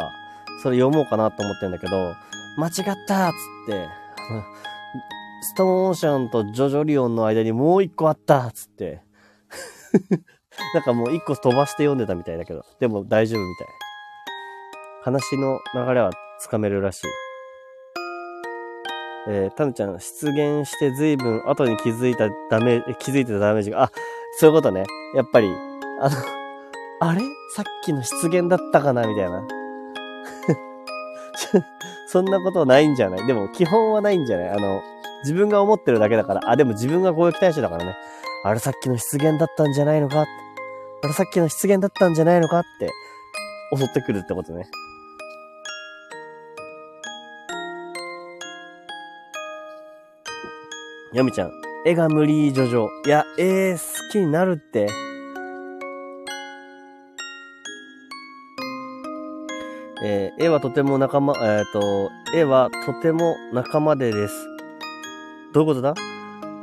それ読もうかなと思ってんだけど、間違ったっつって、*laughs* ストーンオーシャンとジョジョリオンの間にもう一個あったっつって、*laughs* なんかもう一個飛ばして読んでたみたいだけど、でも大丈夫みたい。話の流れはつかめるらしい。えー、タヌちゃん、出現して随分後に気づいたダメ、気づいてたダメージが、あ、そういうことね。やっぱり、あの、*laughs* あれ？さっきの出現だったかな？みたいな。*laughs* そんなことないんじゃない？でも、基本はないんじゃない？あの、自分が思ってるだけだから。あ、でも自分が攻撃対象だからね。あれさっきの出現だったんじゃないのか？あれさっきの出現だったんじゃないのか？って、襲ってくるってことね。やみちゃん、絵が無理ジョジョ。いや、絵好きになるって。えー、絵はとても仲間、えっ、ー、と、絵はとても仲間でです。どういうことだ？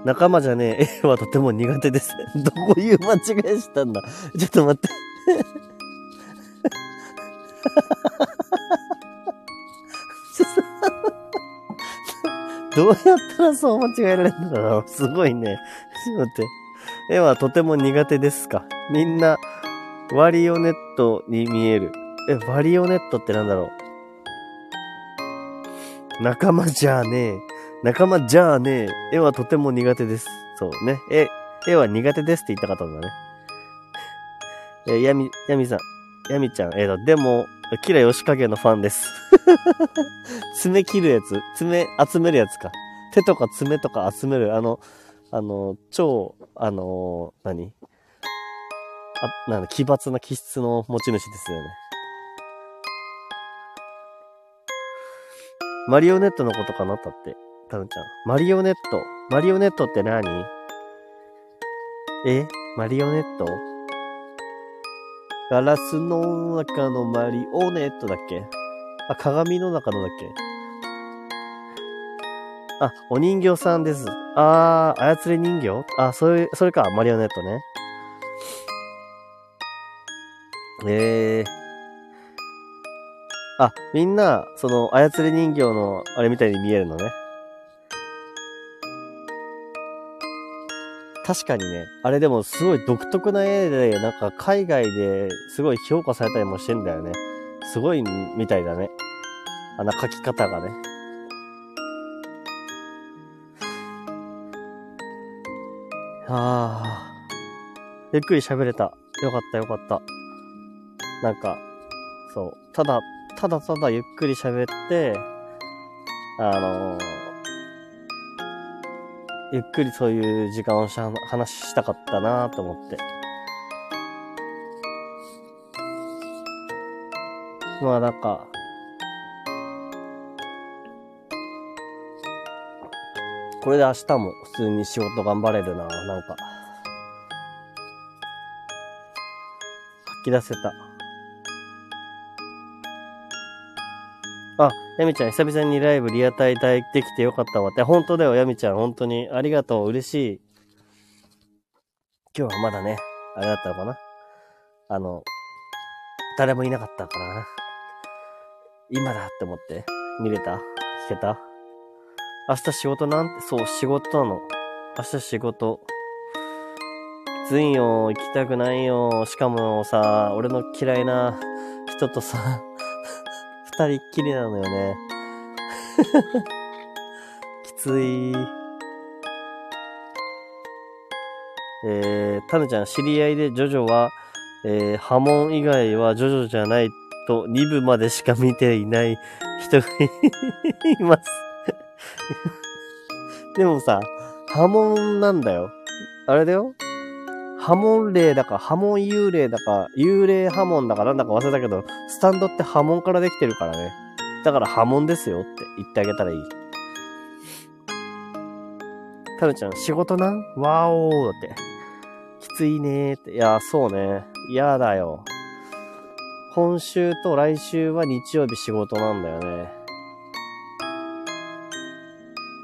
仲間じゃねえ。*laughs* 絵はとても苦手です。*laughs* どういう間違いしたんだ？ちょっと待ってどうやったらそう間違えられるんだろうすごいね。ちょっと待って。絵はとても苦手ですか？みんな、ワリオネットに見える。え、ワリオネットってなんだろう？仲間じゃねえ。仲間じゃねえ。絵はとても苦手です。そうね。絵、絵は苦手ですって言ったかったんだね。え、やみ、やみさん。やみちゃん、えーと、でも、キラヨシカゲのファンです。*laughs* 爪切るやつ？爪集めるやつか。手とか爪とか集める、あの、あの、超、あの、何？あ、なんだ、奇抜な気質の持ち主ですよね。マリオネットのことかな？ったって、タウンちゃん。マリオネット。マリオネットって何？え？マリオネット？ガラスの中のマリオネットだっけ？あ、鏡の中のだっけ？あ、お人形さんです。あー、操り人形？あ、それ、それか、マリオネットね。えー。あ、みんな、その、操り人形の、あれみたいに見えるのね。確かにね、あれでもすごい独特な絵で、なんか海外ですごい評価されたりもしてんだよね。すごいみたいだね。あの描き方がね。ああ。ゆっくり喋れた。よかったよかった。なんか、そう。ただ、ただただゆっくり喋って、あのーゆっくりそういう時間をし話したかったなと思って。まあなんか、これで明日も普通に仕事頑張れるななんか。吐き出せた。あ、やみちゃん、久々にライブリアタイできてよかったわって。本当だよ、やみちゃん。本当に。ありがとう。嬉しい。今日はまだね、あれだったのかなあの、誰もいなかったからな。今だって思って。見れた？聞けた？明日仕事なんて、そう、仕事なの。明日仕事。きついよ。行きたくないよ。しかもさ、俺の嫌いな人とさ、*laughs* 二人っきりなのよね。*laughs* きつい。えー、タヌちゃん、知り合いでジョジョは、えー、波紋以外はジョジョじゃないと2部までしか見ていない人がいます *laughs* でもさ、波紋なんだよ。あれだよ。波紋霊だか、波紋幽霊だか、幽霊波紋だかなんだか忘れたけど、スタンドって波紋からできてるからね。だから波紋ですよって言ってあげたらいい。タヌちゃん、仕事なん？わおーって。きついねーって。いや、そうね。嫌だよ。今週と来週は日曜日仕事なんだよね。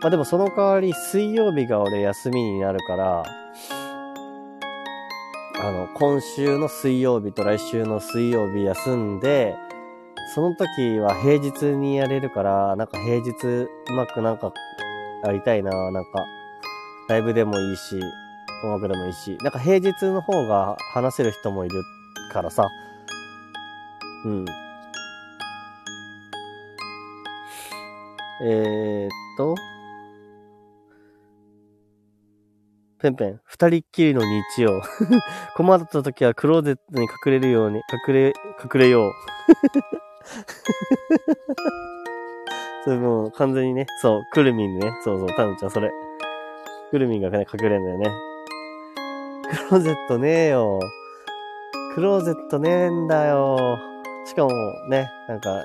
まあでもその代わり水曜日が俺休みになるから、あの、今週の水曜日と来週の水曜日休んで、その時は平日にやれるから、なんか平日うまくなんかやりたいな、なんか、ライブでもいいし、音楽でもいいし、なんか平日の方が話せる人もいるからさ、うん。えー、っと、ペンペン、二人っきりの日曜。*laughs* 困った時はクローゼットに隠れるように、隠れ、隠れよう。*laughs* それもう完全にね、そう、クルミンね。そうそう、タヌちゃんそれ。クルミンがね、隠れんだよね。クローゼットねえよ。クローゼットねえんだよ。しかもね、なんか *laughs*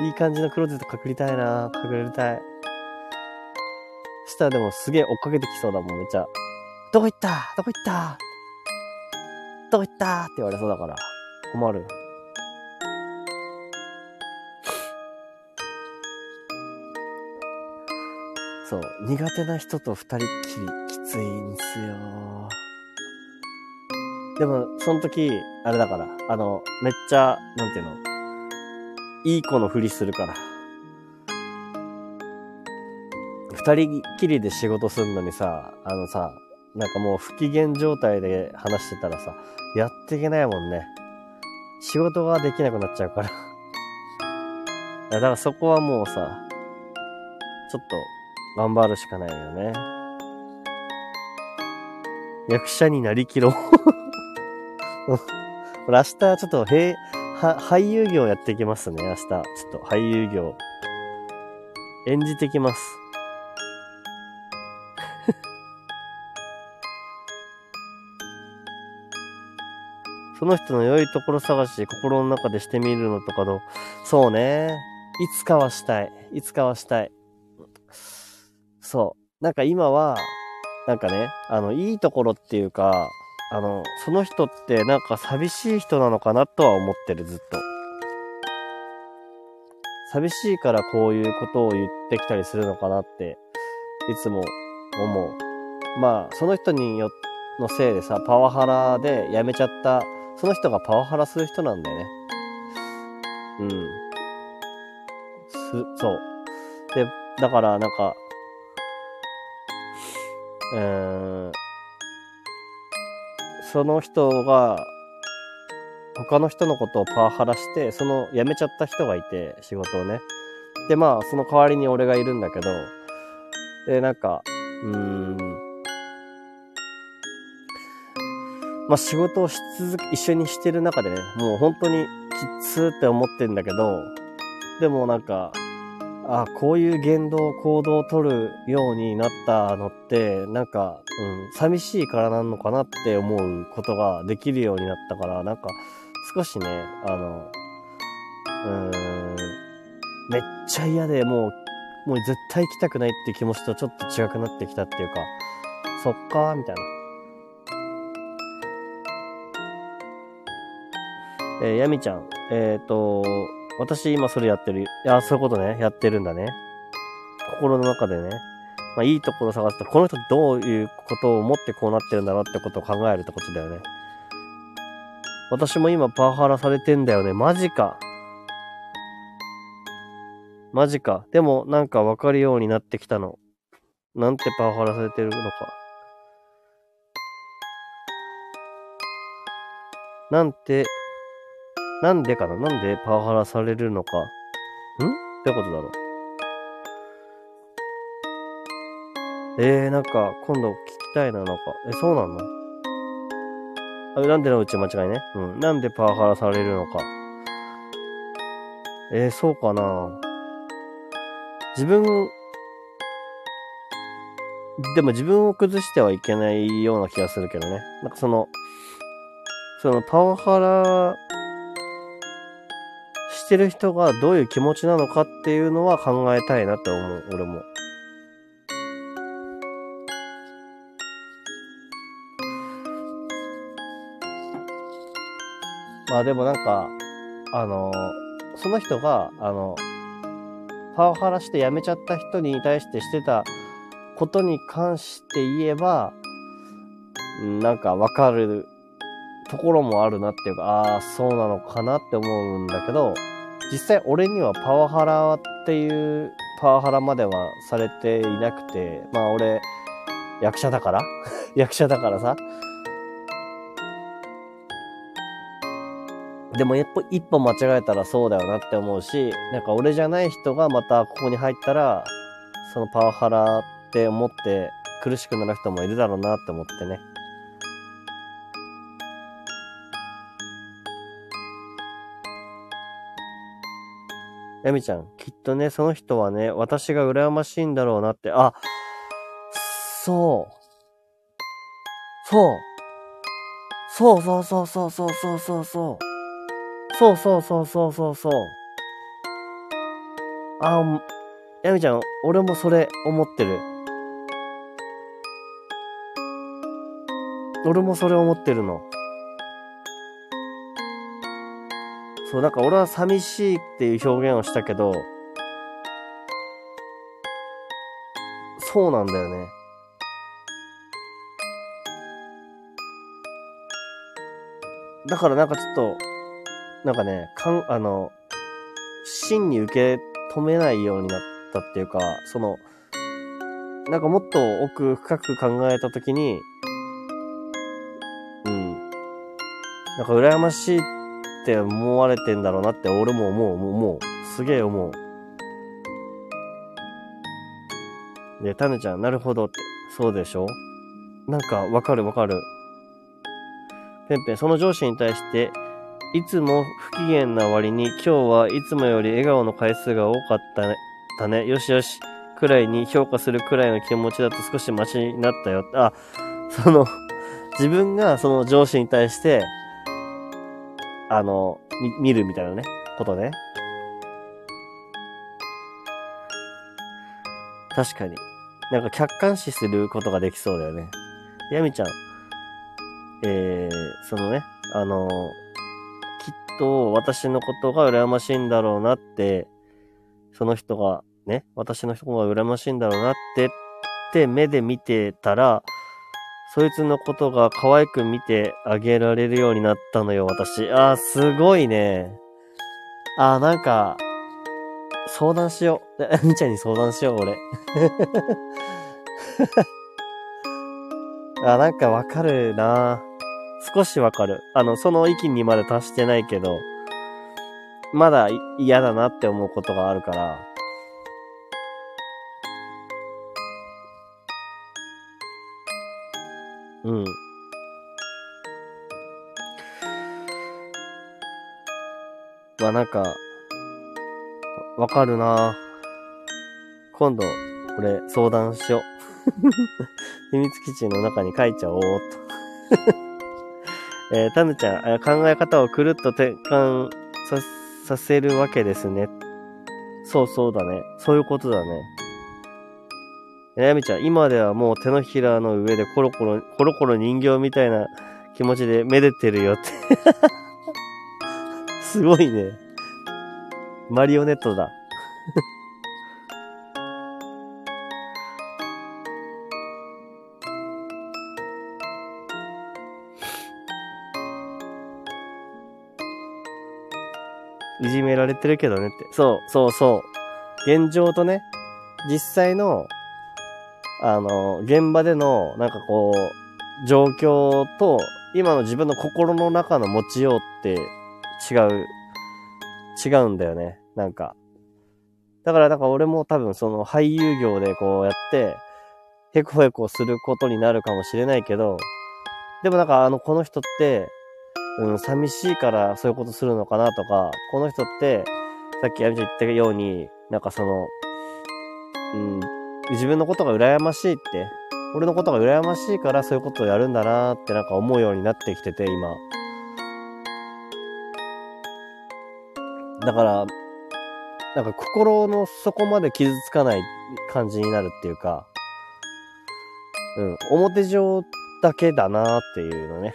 いい感じのクローゼット隠りたいな隠れたい。したらでもすげえ追っかけてきそうだもん、めっちゃ。どこ行った？どこ行った？どこ行った？って言われそうだから。困る。そう、苦手な人と二人っきりきついんすよ。でも、その時、あれだから、あの、めっちゃ、なんていうの、いい子のふりするから。二人きりで仕事すんのにさ、あのさ、なんかもう不機嫌状態で話してたらさ、やっていけないもんね。仕事ができなくなっちゃうからだからそこはもうさ、ちょっと頑張るしかないよね。役者になりきろう俺明日ちょっと、へは、俳優業やってきますね、明日。ちょっと俳優業。演じてきます。*laughs* その人の良いところ探し、心の中でしてみるのとかどう？そうね。いつかはしたい。いつかはしたい。そう。なんか今は、なんかね、あの、いいところっていうか、あの、その人ってなんか寂しい人なのかなとは思ってる、ずっと。寂しいからこういうことを言ってきたりするのかなって、いつも思う。まあ、その人によ、のせいでさ、パワハラで辞めちゃった、その人がパワハラする人なんだよね。うん。す、そう。で、だからなんか、うーん、その人が、他の人のことをパワハラして、その辞めちゃった人がいて、仕事をね。で、まあ、その代わりに俺がいるんだけど、で、なんか、うーん、まあ仕事をし続け、一緒にしてる中でね、もう本当にきつーって思ってんだけど、でもなんか、あこういう言動、行動を取るようになったのって、なんか、うん、寂しいからなのかなって思うことができるようになったから、なんか、少しね、あの、うーん、めっちゃ嫌でもう、もう絶対行きたくないって気持ちとちょっと違くなってきたっていうか、そっかー、みたいな。えー、やみちゃん、えっ、ー、と、私今それやってる。いや、そういうことね。やってるんだね。心の中でね。まあいいところ探すと、この人どういうことを思ってこうなってるんだろうってことを考えるってことだよね。私も今パワハラされてんだよね。マジか。マジか。でもなんかわかるようになってきたの。なんてパワハラされてるのか。なんてなんでかな？なんでパワハラされるのか？ん？ってことだろう。えー、なんか、今度聞きたいな、なんか。え、そうなの？あなんでのうち間違いね？うん。なんでパワハラされるのか？えー、そうかな？自分、でも自分を崩してはいけないような気がするけどね。なんかその、そのパワハラしてる人がどういう気持ちなのかっていうのは考えたいなって思う、俺も。まあでもなんか、あの、その人が、あの、パワハラして辞めちゃった人に対してしてたことに関して言えば、なんかわかるところもあるなっていうか、ああ、そうなのかなって思うんだけど、実際俺にはパワハラっていうパワハラまではされていなくて、まあ俺、役者だから *laughs* 役者だからさ。でも一歩一歩間違えたらそうだよなって思うし、なんか俺じゃない人がまたここに入ったら、そのパワハラって思って苦しくなる人もいるだろうなって思ってね。やみちゃん、きっとね、その人はね、私が羨ましいんだろうなって、あ、そう。そう。そうそうそうそうそうそうそうそう。そうそうそうそうそうそう。あ、やみちゃん、俺もそれ思ってる。俺もそれ思ってるの。そう、なんか俺は寂しいっていう表現をしたけど、そうなんだよね。だからなんかちょっと、なんかね、かん、あの、真に受け止めないようになったっていうか、その、なんかもっと奥深く考えたときに、うん。なんか羨ましいっって思われてんだろうなって俺も思う、もう、もうすげえ思う。で、タネちゃん、なるほどって、そうでしょ？なんか、わかるわかる。ペンペン、その上司に対して、いつも不機嫌な割に今日はいつもより笑顔の回数が多かったね。だね。よしよし。くらいに評価するくらいの気持ちだと少しマシになったよ。あ、その、自分がその上司に対して、あの、見るみたいなね、ことね。確かに。なんか客観視することができそうだよね。ヤミちゃん、えー、そのね、あの、きっと私のことが羨ましいんだろうなって、その人がね、私の人が羨ましいんだろうなってって目で見てたら、そいつのことが可愛く見てあげられるようになったのよ、私。あー、すごいね。あー、なんか、相談しよう。み *laughs* ちゃんに相談しよう、俺。*laughs* あ、なんかわかるな少しわかる。あの、その域にまで達してないけど、まだ嫌だなって思うことがあるから、うん。まあなんか、わかるな今度、これ相談しよう。*laughs* 秘密基地の中に書いちゃおうと。*laughs* えー、タヌちゃん、考え方をくるっと転換させるわけですね。そうそうだね。そういうことだね。えやみちゃん、今ではもう手のひらの上でコロコロ、コロコロ人形みたいな気持ちでめでてるよって *laughs* すごいね。マリオネットだ。いじめられてるけどねって。そう、そうそう。現状とね、実際のあの、現場での、なんかこう、状況と、今の自分の心の中の持ちようって違う、違うんだよね。なんか。だから、なんか俺も多分その俳優業でこうやって、へこへこすることになるかもしれないけど、でもなんかあの、この人って、うん、寂しいからそういうことするのかなとか、この人って、さっきやみちゃん言ったように、なんかその、うん、自分のことが羨ましいって、俺のことが羨ましいからそういうことをやるんだなってなんか思うようになってきてて、今。だから、なんか心の底まで傷つかない感じになるっていうか、うん、表上だけだなっていうのね。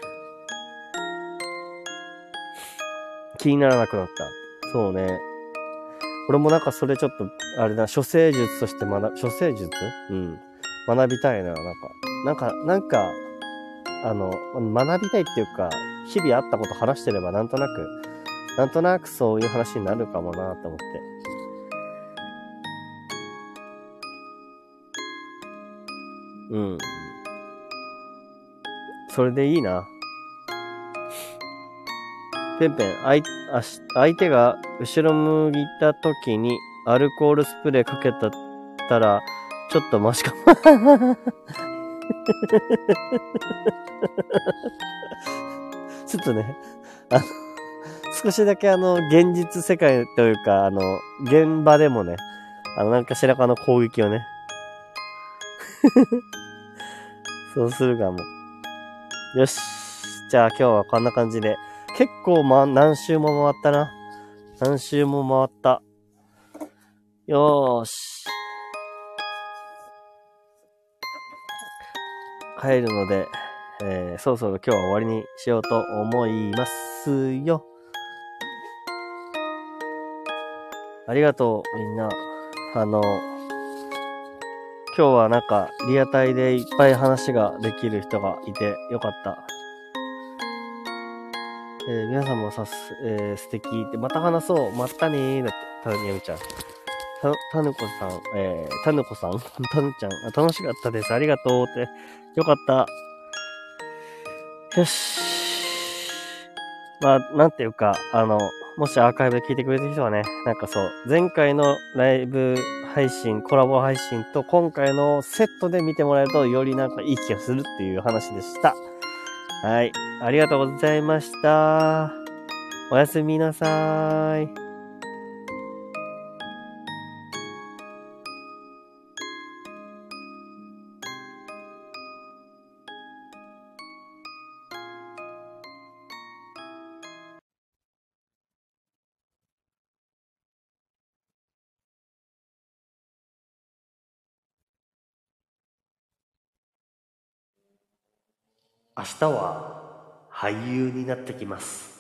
気にならなくなった。そうね。俺もなんかそれちょっと、あれだ、処世術として学、処世術？うん。学びたいな、なんか。なんか、なんか、あの、学びたいっていうか、日々あったこと話してればなんとなく、なんとなくそういう話になるかもなって思って。うん。それでいいな。ペンペン、相相手が後ろ向いた時にアルコールスプレーかけたたら、ちょっとマシかも。*laughs* ちょっとね、あの、少しだけあの、現実世界というか、あの、現場でもね、あの、なんかしらかの攻撃をね。*laughs* そうするかも。よし。じゃあ今日はこんな感じで。結構ま、何周も回ったな。何周も回った。よーし。帰るので、えー、そろそろ今日は終わりにしようと思いますよ。ありがとう、みんな。あの、今日はなんかリアタイでいっぱい話ができる人がいてよかった。えー、皆さんもさす、えー、素敵って、また話そう、またねー、だって、たぬちゃん。た、たぬこさん、えー、たぬこさん？*laughs* たぬちゃん楽しかったです。ありがとうって。よかった。よし。まあ、なんていうか、あの、もしアーカイブで聞いてくれてる人はね、なんかそう、前回のライブ配信、コラボ配信と今回のセットで見てもらえると、よりなんかいい気がするっていう話でした。はい。ありがとうございました。おやすみなさい。明日は俳優になってきます。